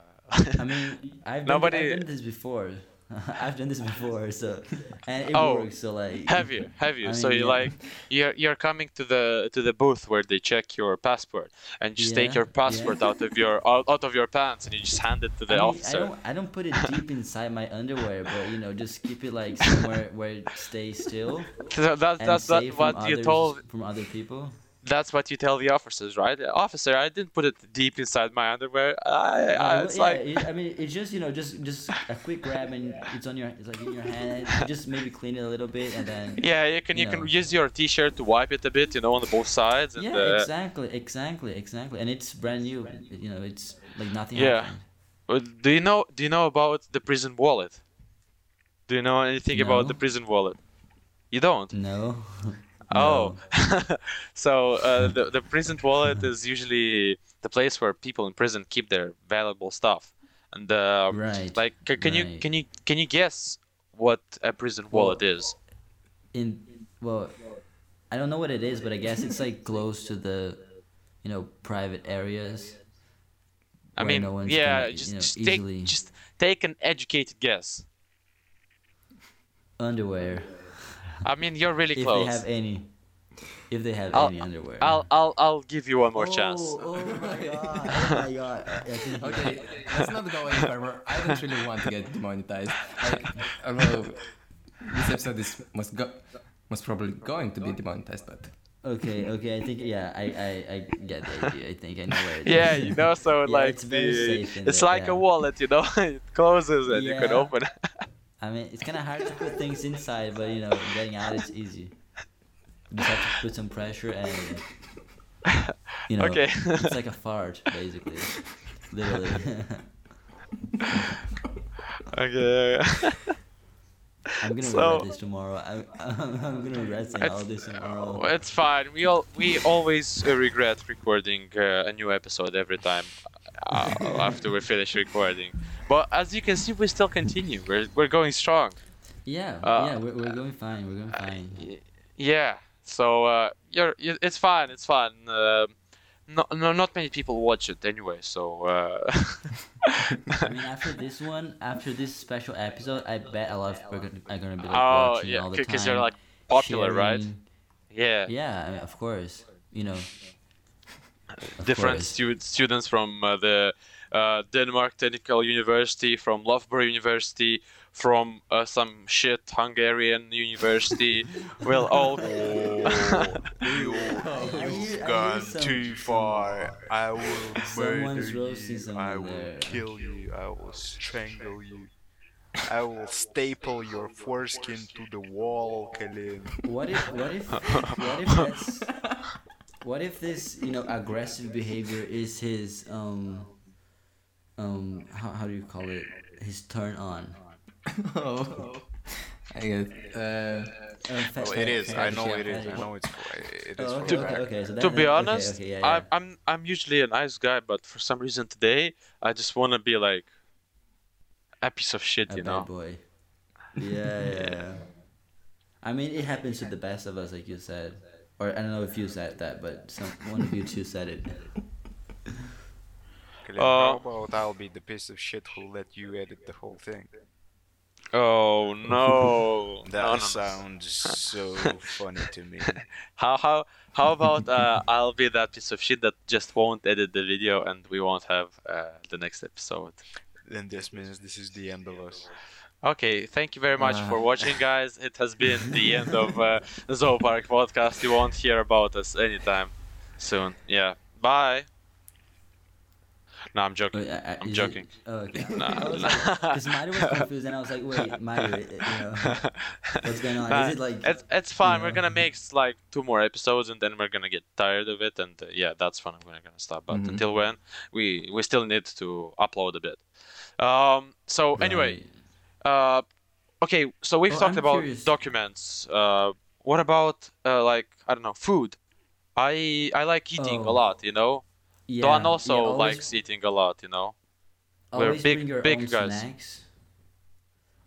i mean [LAUGHS] i've done, Nobody- I've done this before [LAUGHS] i've done this before so and it Oh, works so like have you have you? [LAUGHS] I so you yeah. like you're you're coming to the to the booth where they check your passport and just take your passport yeah. out of your [LAUGHS] out, of your pants and you just hand it to the I mean, officer. I don't, I don't put it deep inside my underwear, but you know, just keep it like somewhere where it stays still So that's that safe what you told from other people. That's what you tell the officers, right? Officer, I didn't put it deep inside my underwear. I, I it's yeah, like it, I mean, it's just you know, just just a quick grab and it's on your, it's like in your hand. You just maybe clean it a little bit and then. yeah, you can you, you can know. use your t-shirt to wipe it a bit, you know, on both sides and Yeah, uh, exactly, exactly, exactly, and it's brand new. You know, it's like nothing Yeah. happened. Uh, Do you know? Do you know about the prison wallet? Do you know anything about the prison wallet? You don't. No. [LAUGHS] Oh, [LAUGHS] so uh, the the prison wallet is usually the place where people in prison keep their valuable stuff. And uh, Right, like, ca- can you can you can you guess what a prison wallet is? in well i don't know what it is but i guess it's like close to the you know private areas I mean, no one's yeah, gonna, just you know, just easily take just take an educated guess. underwear I mean, you're really if close. they have any if they have I'll- any underwear I'll I'll I'll give you one more oh, chance. oh my [LAUGHS] god oh my god I Okay, let's not go any further. I don't really want to get demonetized. Like, although this episode is must go- most probably going to be demonetized, but okay okay i think yeah i i, I get the idea i think i know where it is. Yeah, you know, so [LAUGHS] Yeah, like it's the- it's there, like yeah. a wallet, you know, [LAUGHS] it closes and you can Yeah. open. I mean it's kind of hard to put things inside but you know getting out is easy you just have to put some pressure and you know Okay. it's like a fart basically literally okay. [LAUGHS] i'm gonna So- regret this tomorrow I'm, I'm, I'm gonna regret saying all this tomorrow it's fine. We all we always uh, regret recording uh, a new episode every time uh, after we finish recording. But as you can see, we still continue. We're we're going strong. yeah uh, yeah we're, we're going fine we're going fine Y- Yeah. So uh, you're, you it's fine. It's fine. Um no, no, not many people watch it anyway. So uh, [LAUGHS] I mean, after this one, after this special episode, I bet a lot of people are gonna, are gonna be like oh watching yeah, all the time. Oh yeah, because you're like popular, right? Yeah. Yeah, I mean, of course. You know, of different stu- students from uh, the uh, Denmark Technical University, from Loughborough University, from uh, some shit Hungarian university. [LAUGHS] will all. [LAUGHS] You've gone too far. I [LAUGHS] will murder you. I will there. kill you. I will strangle you. I will staple your foreskin to the wall, Kalin. What if, what if, what if that's, what if this, you know, aggressive behavior is his, um, um, how, how do you call it? His turn on. oh, [LAUGHS] I get. Uh, Um, fe- Well, it fe- is. I know it is. I know it's. It is. Oh, for okay, a okay, fact. okay. So to be honest, okay, okay, yeah, I'm, yeah. I'm I'm usually a nice guy, but for some reason today I just want to be like a piece of shit, A you bad know. boy. Yeah, yeah. I mean, it happens to the best of us, like you said. Or I don't know if you said that, but some one of you two said it. [LAUGHS] Kalin, Uh, how about I'll be the piece of shit who let you edit the whole thing? Oh no! [LAUGHS] That no, no, no. sounds so [LAUGHS] funny to me. How how how about uh, I'll be that piece of shit that just won't edit the video and we won't have uh, the next episode. Then this means this is the end of us. Okay, thank you very much for Uh. watching, guys. It has been the end of uh, the Zoopark podcast. You won't hear about us anytime soon. Yeah. Bye. No, I'm joking. I- I- I'm it- joking. oh, okay. Nah, [LAUGHS] I was like, because Mario was [LAUGHS] confused, and I was like, wait, Mario, you know, what's going on? Nah, Is it like? it's it's fine. We're know? gonna make like two more episodes, and then we're gonna get tired of it, and uh, yeah, that's fun. We're gonna stop. But Mhm. until when, we we still need to upload a bit. Um. So anyway, Right. Uh, okay. So we've Oh, talked I'm about curious. documents. Uh, what about uh, like I don't know, food? I I like eating a Oh. lot. You know. yeah, Doan yeah, also always- likes eating a lot. You know. we're always big- bring your big own guys. snacks.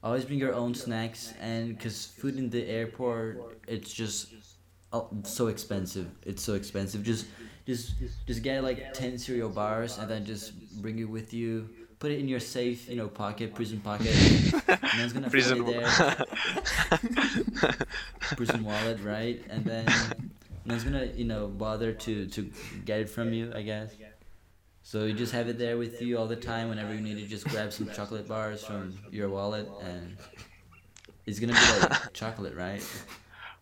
Always bring your own snacks, and because food in the airport, it's just oh, so expensive. It's so expensive. Just, just, just get like ten cereal bars, and then just bring it with you. Put it in your safe, you know, pocket, prison pocket. [LAUGHS] no one's gonna Prison. find it there. [LAUGHS] prison wallet, right? And then no one's gonna, you know, bother to to get it from you, I guess. So you just have it there with you all the time. Whenever you need to, just grab some chocolate bars from your wallet, and it's gonna be like [LAUGHS] chocolate, right?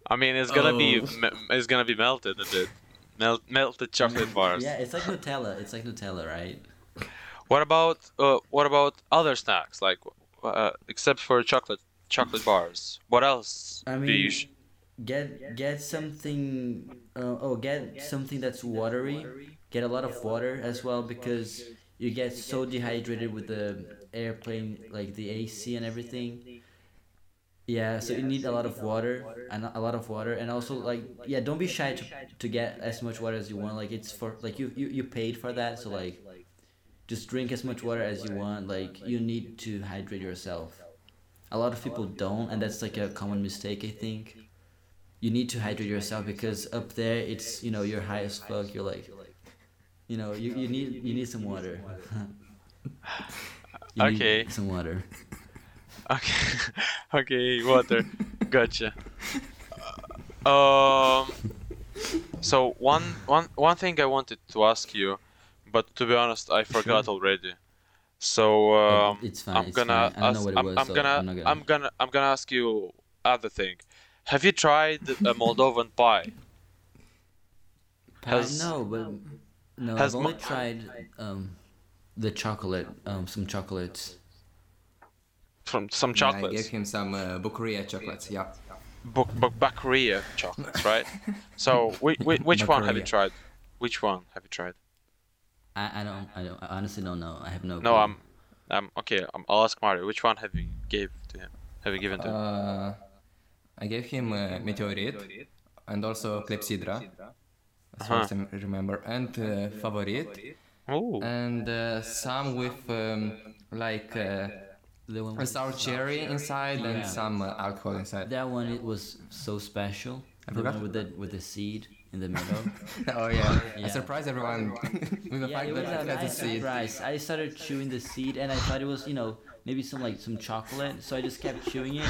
I mean, it's gonna be Oh. me- it's gonna be melted a bit. Melt, melted chocolate bars. Yeah, it's like Nutella. It's like Nutella, right? What about uh, what about other snacks like uh, except for chocolate chocolate bars? What else I mean, do you? Sh- Get get something. Uh, oh, get something that's watery. Get a lot of water as well because you get so dehydrated with the airplane, like the AC and everything. Yeah, so you need a lot of water and a lot of water, and also like yeah, don't be shy to, to get as much water as you want. Like it's for like you, you you paid for that, so like just drink as much water as you want. Like you need to hydrate yourself. A lot of people don't, and that's like a common mistake I think you need to hydrate yourself because up there it's you know you're high as fuck you're like you know you, you need you need some water [LAUGHS] You need Okay. some water okay, [LAUGHS] okay, water. gotcha. Um. So one one one thing I wanted to ask you, but to be honest, I forgot already. So um, fine, I'm gonna fine. I don't know ask, I'm, was, I'm so gonna, I'm gonna- I'm gonna I'm gonna ask you other thing. Have you tried a [LAUGHS] Moldovan pie? Pie? Has- no but no has i've only mo- tried um the chocolate um some chocolates From some chocolates. I gave him some uh, chocolates. Yeah. Bu- bu- Bucuria chocolates, right? [LAUGHS] so which, which one have you tried? Which one have you tried? I i don't i don't i honestly don't know i have no No, clue. I'm, I'm okay. Um, I'll ask Mario. Which one have you gave to him? Have you given to him? Uh, I gave him uh, Meteorit and also Clepsydra, as far as I remember, and uh, Favorit, Oh, and uh, some with um, like uh, the one a with, sour cherry inside and some uh, alcohol inside. that one it was so special I forgot. one with the with the seed in the middle [LAUGHS] [LAUGHS] oh yeah. Yeah. I surprised everyone [LAUGHS] with the Yeah, fact that it has a seed. surprise. I started chewing the seed and I thought it was, you know, maybe some like some chocolate. So I just kept chewing it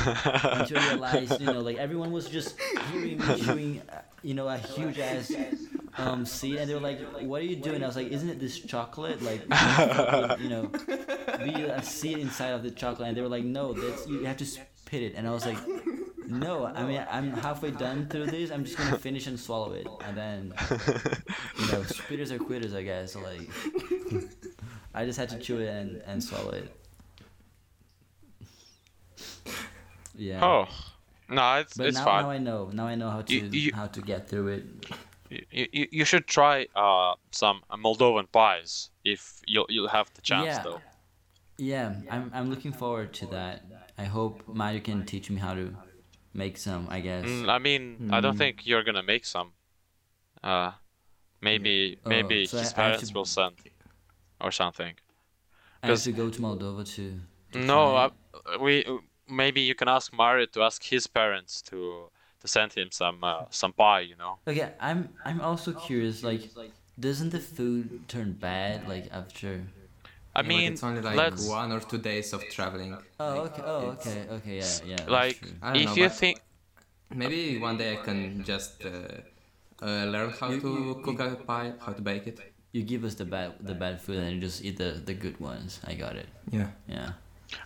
until I realized, you know, like everyone was just hearing me chewing, uh, you know, a huge ass um, seed, and they were like, "What are you doing?" I was like, "Isn't it this chocolate? Like, you know, be a seed inside of the chocolate?" And they were like, "No, that's you have to spit it." And I was like. No, [LAUGHS] I mean I'm halfway done through this. I'm just gonna [LAUGHS] finish and swallow it, and then you know, spitters are quitters, I guess. So like, I just had to chew it and, and swallow it. Yeah. oh, no, it's but it's now, fine. now I know. Now I know how to You- you- how to get through it. You, you, you should try uh some Moldovan pies if you'll you'll have the chance Yeah. though. Yeah, I'm I'm looking forward to that. I hope Mario can teach me how to make some. I guess. Mm, I mean, I don't Mm. think you're gonna make some. Uh, maybe Oh, maybe so his parents to- will send or something. I have to go to Moldova to. to No, uh, we maybe you can ask Mario to ask his parents to to send him some uh, some pie. You know. Okay, I'm I'm also curious. Like, doesn't the food turn bad like after? I Yeah, mean, it's only like let's one or two days of traveling. Oh, Like, okay. Oh, it's- okay. Okay. Yeah. Yeah. like. I don't if know, you think Maybe one day I can just uh, uh, learn how You- to you- cook a pie, how to bake it. You give us the bad the bad food and you just eat the the good ones. I got it. Yeah. Yeah.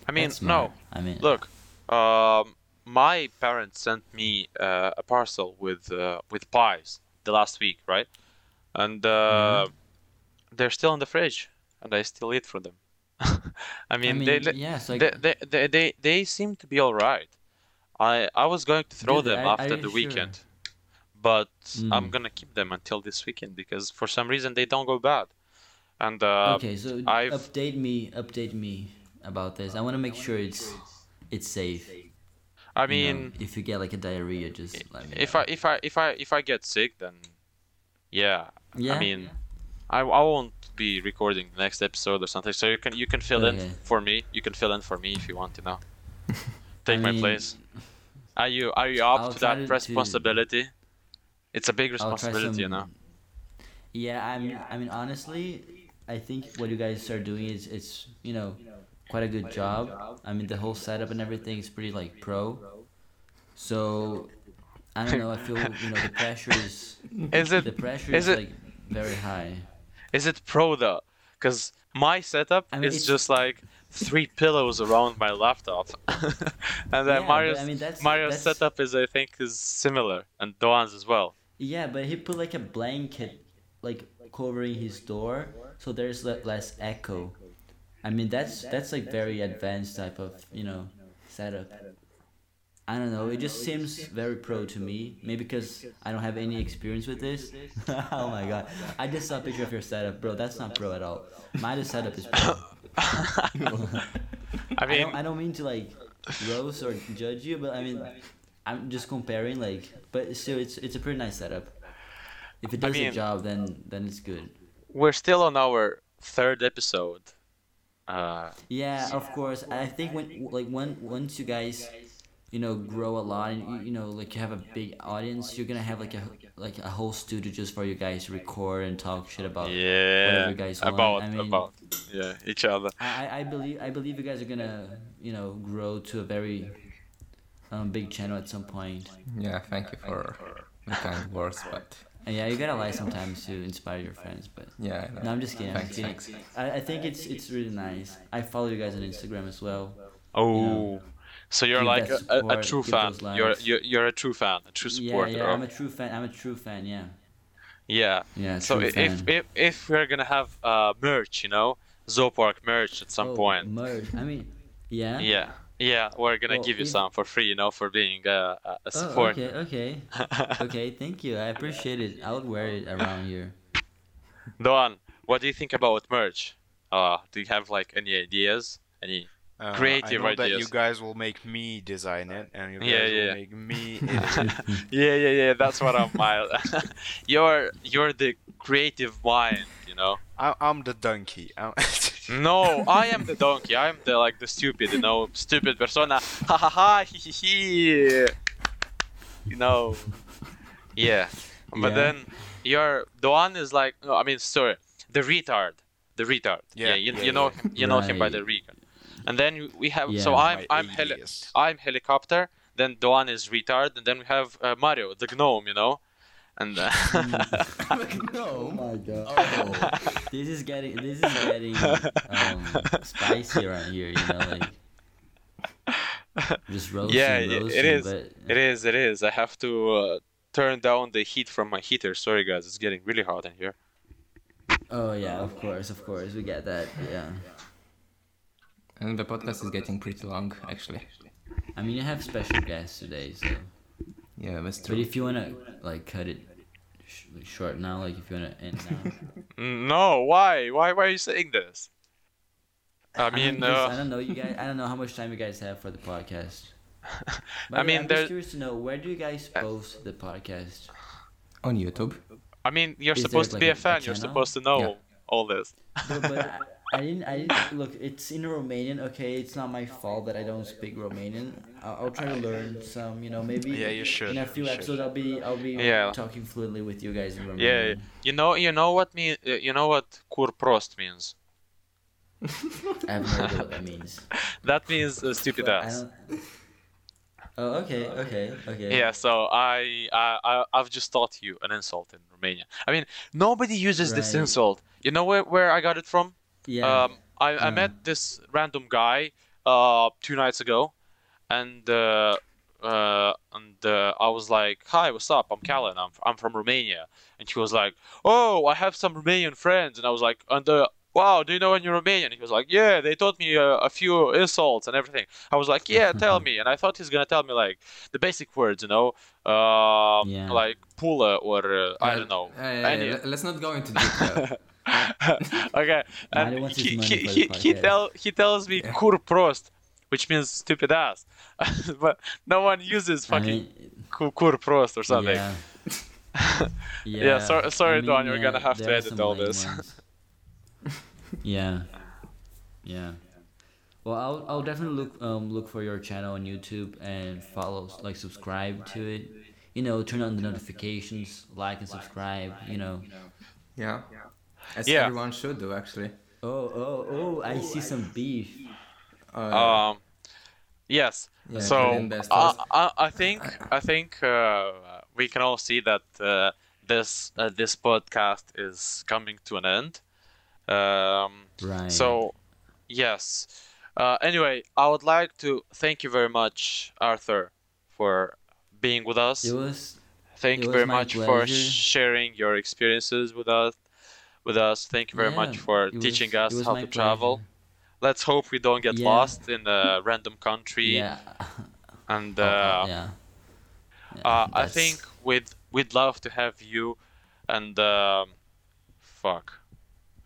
I mean That's no. I mean, Look, um, my parents sent me uh, a parcel with uh, with pies the last week, right? and uh, they're still in the fridge, and I still eat from them. [LAUGHS] I mean, they, mean, yeah, it's like- they, they, they, they, they seem to be all right. I I was going to throw Dude, them are- after the sure? weekend, but I'm Mm. gonna keep them until this weekend because for some reason they don't go bad. And uh, okay, so I've update me, update me about this. I want to make sure it's it's safe. I you know, mean, if you get like a diarrhea, just let me. if know. I if I if I if I get sick, then yeah. Yeah? I mean, I, I won't be recording the next episode or something. So you can you can fill in for me. You can fill in for me if you want to know. [LAUGHS] Take my mean, place. Are you are you up I'll to that to- responsibility? It's a big responsibility, you know. Yeah, I mean, I mean, honestly, I think what you guys are doing is it's you know quite a good job. I mean, the whole setup and everything is pretty like pro. So I don't know. I feel you know the pressure is [LAUGHS] Is it the pressure is is, it- like very high. Is it pro though? Because my setup I mean, is just like three [LAUGHS] pillows around my laptop, [LAUGHS] and then Yeah, Mario's I mean, that's- Mario's that's- setup is I think is similar, and Doan's as well. Yeah, but he put like a blanket like covering his door, so there's le- less echo. I mean, that's that's like very advanced type of you know setup. I don't know. It just seems very pro to me. Maybe because I don't have any experience with this. [LAUGHS] oh my god! [LAUGHS] I just saw a picture of your setup, bro. That's not pro at all. My [LAUGHS] setup is pro. I I mean, don't, I don't mean to like roast or judge you, but I mean, I'm just comparing like. But still, it's it's a pretty nice setup. If it I does mean- the job, then then it's good. we're still on our third episode. Uh, Yeah, of course. I think when like when once you guys, you know, grow a lot and you, you know like you have a big audience, you're gonna have like a like a whole studio just for you guys to record and talk shit about yeah, whatever you guys want. about I mean, about yeah each other. I, I- I believe I believe you guys are gonna you know grow to a very um, big channel at some point. Yeah, thank you for the kind words, but yeah, you gotta lie sometimes to inspire your friends, but yeah, I know. no, I'm just kidding. I'm kidding. thanks. I, I think it's it's really nice. I follow you guys on Instagram as well. Oh, so you're like a, a, a true fan. You're, you're you're a true fan, a true supporter. yeah, yeah, I'm a true fan. I'm a true fan. Yeah. yeah. Yeah, So if, if if we're gonna have uh merch, you know, Zoopark merch at some Oh, point. Merch. I mean, yeah. Yeah, yeah, we're gonna give you some for free, you know, for being a, a Oh, support. okay, okay, [LAUGHS] okay. Thank you. I appreciate it. I would wear it around here. Doan, what do you think about merch? Uh, do you have like any ideas? Any? Uh, Creative I know that ideas. you guys will make me design it, and you guys Yeah, will make me [LAUGHS] edit [LAUGHS] yeah, yeah, yeah. That's what I'm. I, [LAUGHS] you're you're the creative mind, you know. I, I'm the donkey. I'm No, I am the donkey. I'm the like the stupid, you know, stupid persona. Ha ha ha, he he he. You know. Yeah, but Yeah. then you're the one is like no, I mean sorry, the retard, the retard. Yeah, you, yeah, you know yeah. him, you know him by the Right. retard. And then we have so I'm I'm heli- I'm helicopter. Then Doan is retard, and then we have uh, Mario, the gnome, you know. And uh, [LAUGHS] Oh my god. Oh, [LAUGHS] this is getting this is getting um, spicy around here. You know, like just roasting, yeah, yeah, roasting. it is. But It is. It is. I have to uh, turn down the heat from my heater. Sorry, guys. It's getting really hot in here. oh yeah, of course, of course, we get that. Yeah. And the podcast is getting pretty long, actually. I mean, you have special guests today, so. Yeah, that's true. But if you wanna like cut it sh- short now, like if you wanna end now. [LAUGHS] Mm, No, why? Why? Why are you saying this? I mean, because I uh, don't know you guys. I don't know how much time you guys have for the podcast. [LAUGHS] But I yeah, mean, I'm just curious to know where do you guys post the podcast? On YouTube. I mean, you're Is there, supposed to like, be a- a a fan. You're supposed to know Yeah. all this. No, but I, I didn't. I didn't look. It's in Romanian. Okay, it's not my fault that I don't speak Romanian. I'll, I'll try to learn some. You know, maybe. Yeah, you should, In a few episodes, I'll be. I'll be Yeah. talking fluently with you guys in Romanian. Yeah. You know, you know what mean? uh, You know what "kur prost" means? [LAUGHS] I have no idea what that means. [LAUGHS] That means uh, stupid ass. Oh, okay, okay, okay. Yeah, so I, I, I, I've just taught you an insult in Romania. I mean, nobody uses this insult. You know where, where I got it from? Yeah. Um, I, I Uh. met this random guy uh, two nights ago, and uh, uh, and uh, I was like, "Hi, what's up? I'm Kalin. I'm I'm from Romania." And she was like, "Oh, I have some Romanian friends." And I was like, "And uh, wow, do you know any Romanian?" He was like, "Yeah, they taught me uh, a few insults and everything." I was like, "Yeah, [LAUGHS] tell me." And I thought he's gonna tell me like the basic words, you know, um, Yeah. like pula or uh, I don't know. Uh, any- let's not go into detail. [LAUGHS] [LAUGHS] okay, and he he, he, he tell he tells me kur prost, which means stupid ass, [LAUGHS] but no one uses I fucking mean, kur prost or something. Yeah. [LAUGHS] Yeah, sor- sorry, I Doan, you're gonna have to edit all this. yeah, yeah. Well, I'll, I'll definitely look um look for your channel on YouTube and follow like subscribe to it. You know, turn on the notifications, like and subscribe. You know. yeah. As Yeah. everyone should do, actually. Oh oh oh! I see some beef. Uh, Um, yes. Yeah, so Berlin I. I, I think I think uh, we can all see that uh, this uh, this podcast is coming to an end. Um, Right. So, yes. Uh, anyway, I would like to thank you very much, Arthur, for being with us. It was Thank it you was very my much for sharing your experiences with us. With us, thank you very much for teaching was- us how my to travel. Let's hope we don't get Yeah. lost in a random country. yeah. [LAUGHS] And uh, yeah. Yeah, uh, I think we'd we'd love to have you. And um, fuck,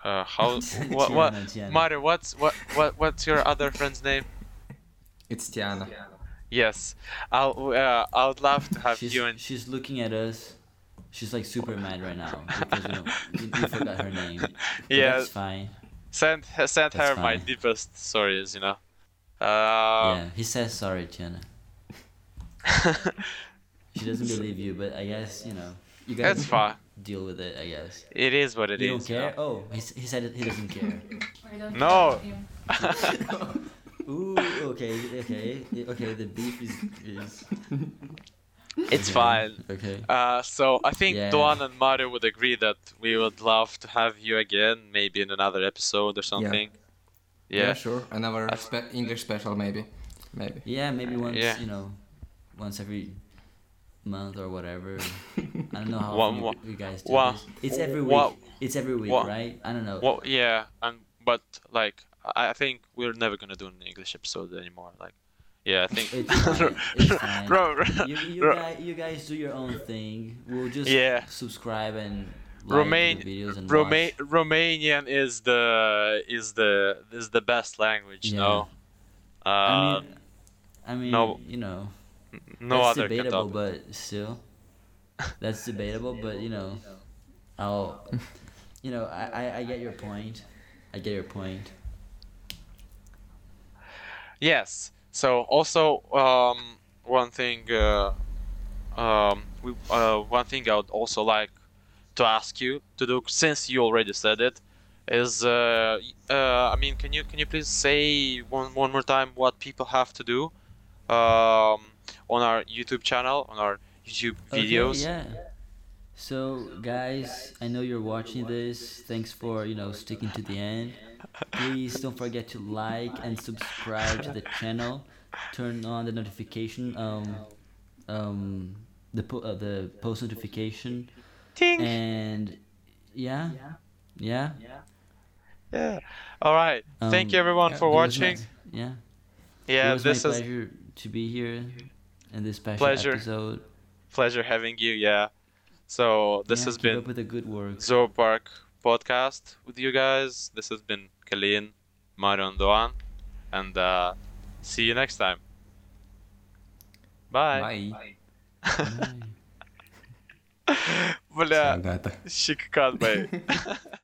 uh, how [LAUGHS] what what Tiana, Tiana. Mario? What's what what what's your other friend's name? It's Tiana. Yes, I'll uh, I would love to have she's, you and she's looking at us. She's like super mad right now because you know you, you forgot her name. But Yeah. that's fine. send send her That's my deepest stories. You know. Uh, yeah, he says sorry, Tiana. [LAUGHS] She doesn't believe you, but I guess you know you guys That's fine. deal with it. I guess. It is what it you is. don't care? Oh, he, he said he doesn't care. [LAUGHS] No. [LAUGHS] Ooh, okay, okay, okay. The beef is is It's okay, fine. Okay. Uh, so I think Yeah. Doan and Mario would agree that we would love to have you again, maybe in another episode or something. Yeah, Yeah. sure. Another spe- English special, maybe. Maybe. Yeah, maybe once Yeah. you know, once every month or whatever. [LAUGHS] I don't know how One- often you, one- you guys do one- this. It's every week. one- it's every week, one- right? I don't know. Well, yeah, and but like I I think we're never gonna do an English episode anymore. Like, yeah, I think. It's fine. [LAUGHS] It's fine. Ro- ro- You, you, guys, you guys do your own thing. We'll just Yeah. subscribe and like Romain- the videos and Roma- Romanian is the is the is the best language, Yeah. I Uh, mean, I mean, no- you know, no that's other debatable, but still, that's debatable. But you know, I'll, you know, I, I, I get your point. I get your point. Yes. So also um, one thing uh, um, we, uh, one thing I would also like to ask you to do since you already said it is uh, uh, I mean can you can you please say one one more time what people have to do um, on our YouTube channel on our YouTube videos? Okay, yeah. So guys, I know you're watching this. Thanks for you know sticking to the end. Please don't forget to like and subscribe to the channel. Turn on the notification um um the po- uh, the post notification Ting. and yeah yeah. Yeah. Yeah. All right. Thank you Um, everyone for watching. my- yeah. Yeah, it was this my is pleasure to be here in this special Pleasure. episode. pleasure having you. Yeah. So this Yeah, has been up with the good work. Zoopark podcast with you guys. This has been Kalin, Mario, and Doan. And uh, see you next time. Bye. Bye. Bye. [LAUGHS] Бля, Агата. щекот, бэй. [LAUGHS]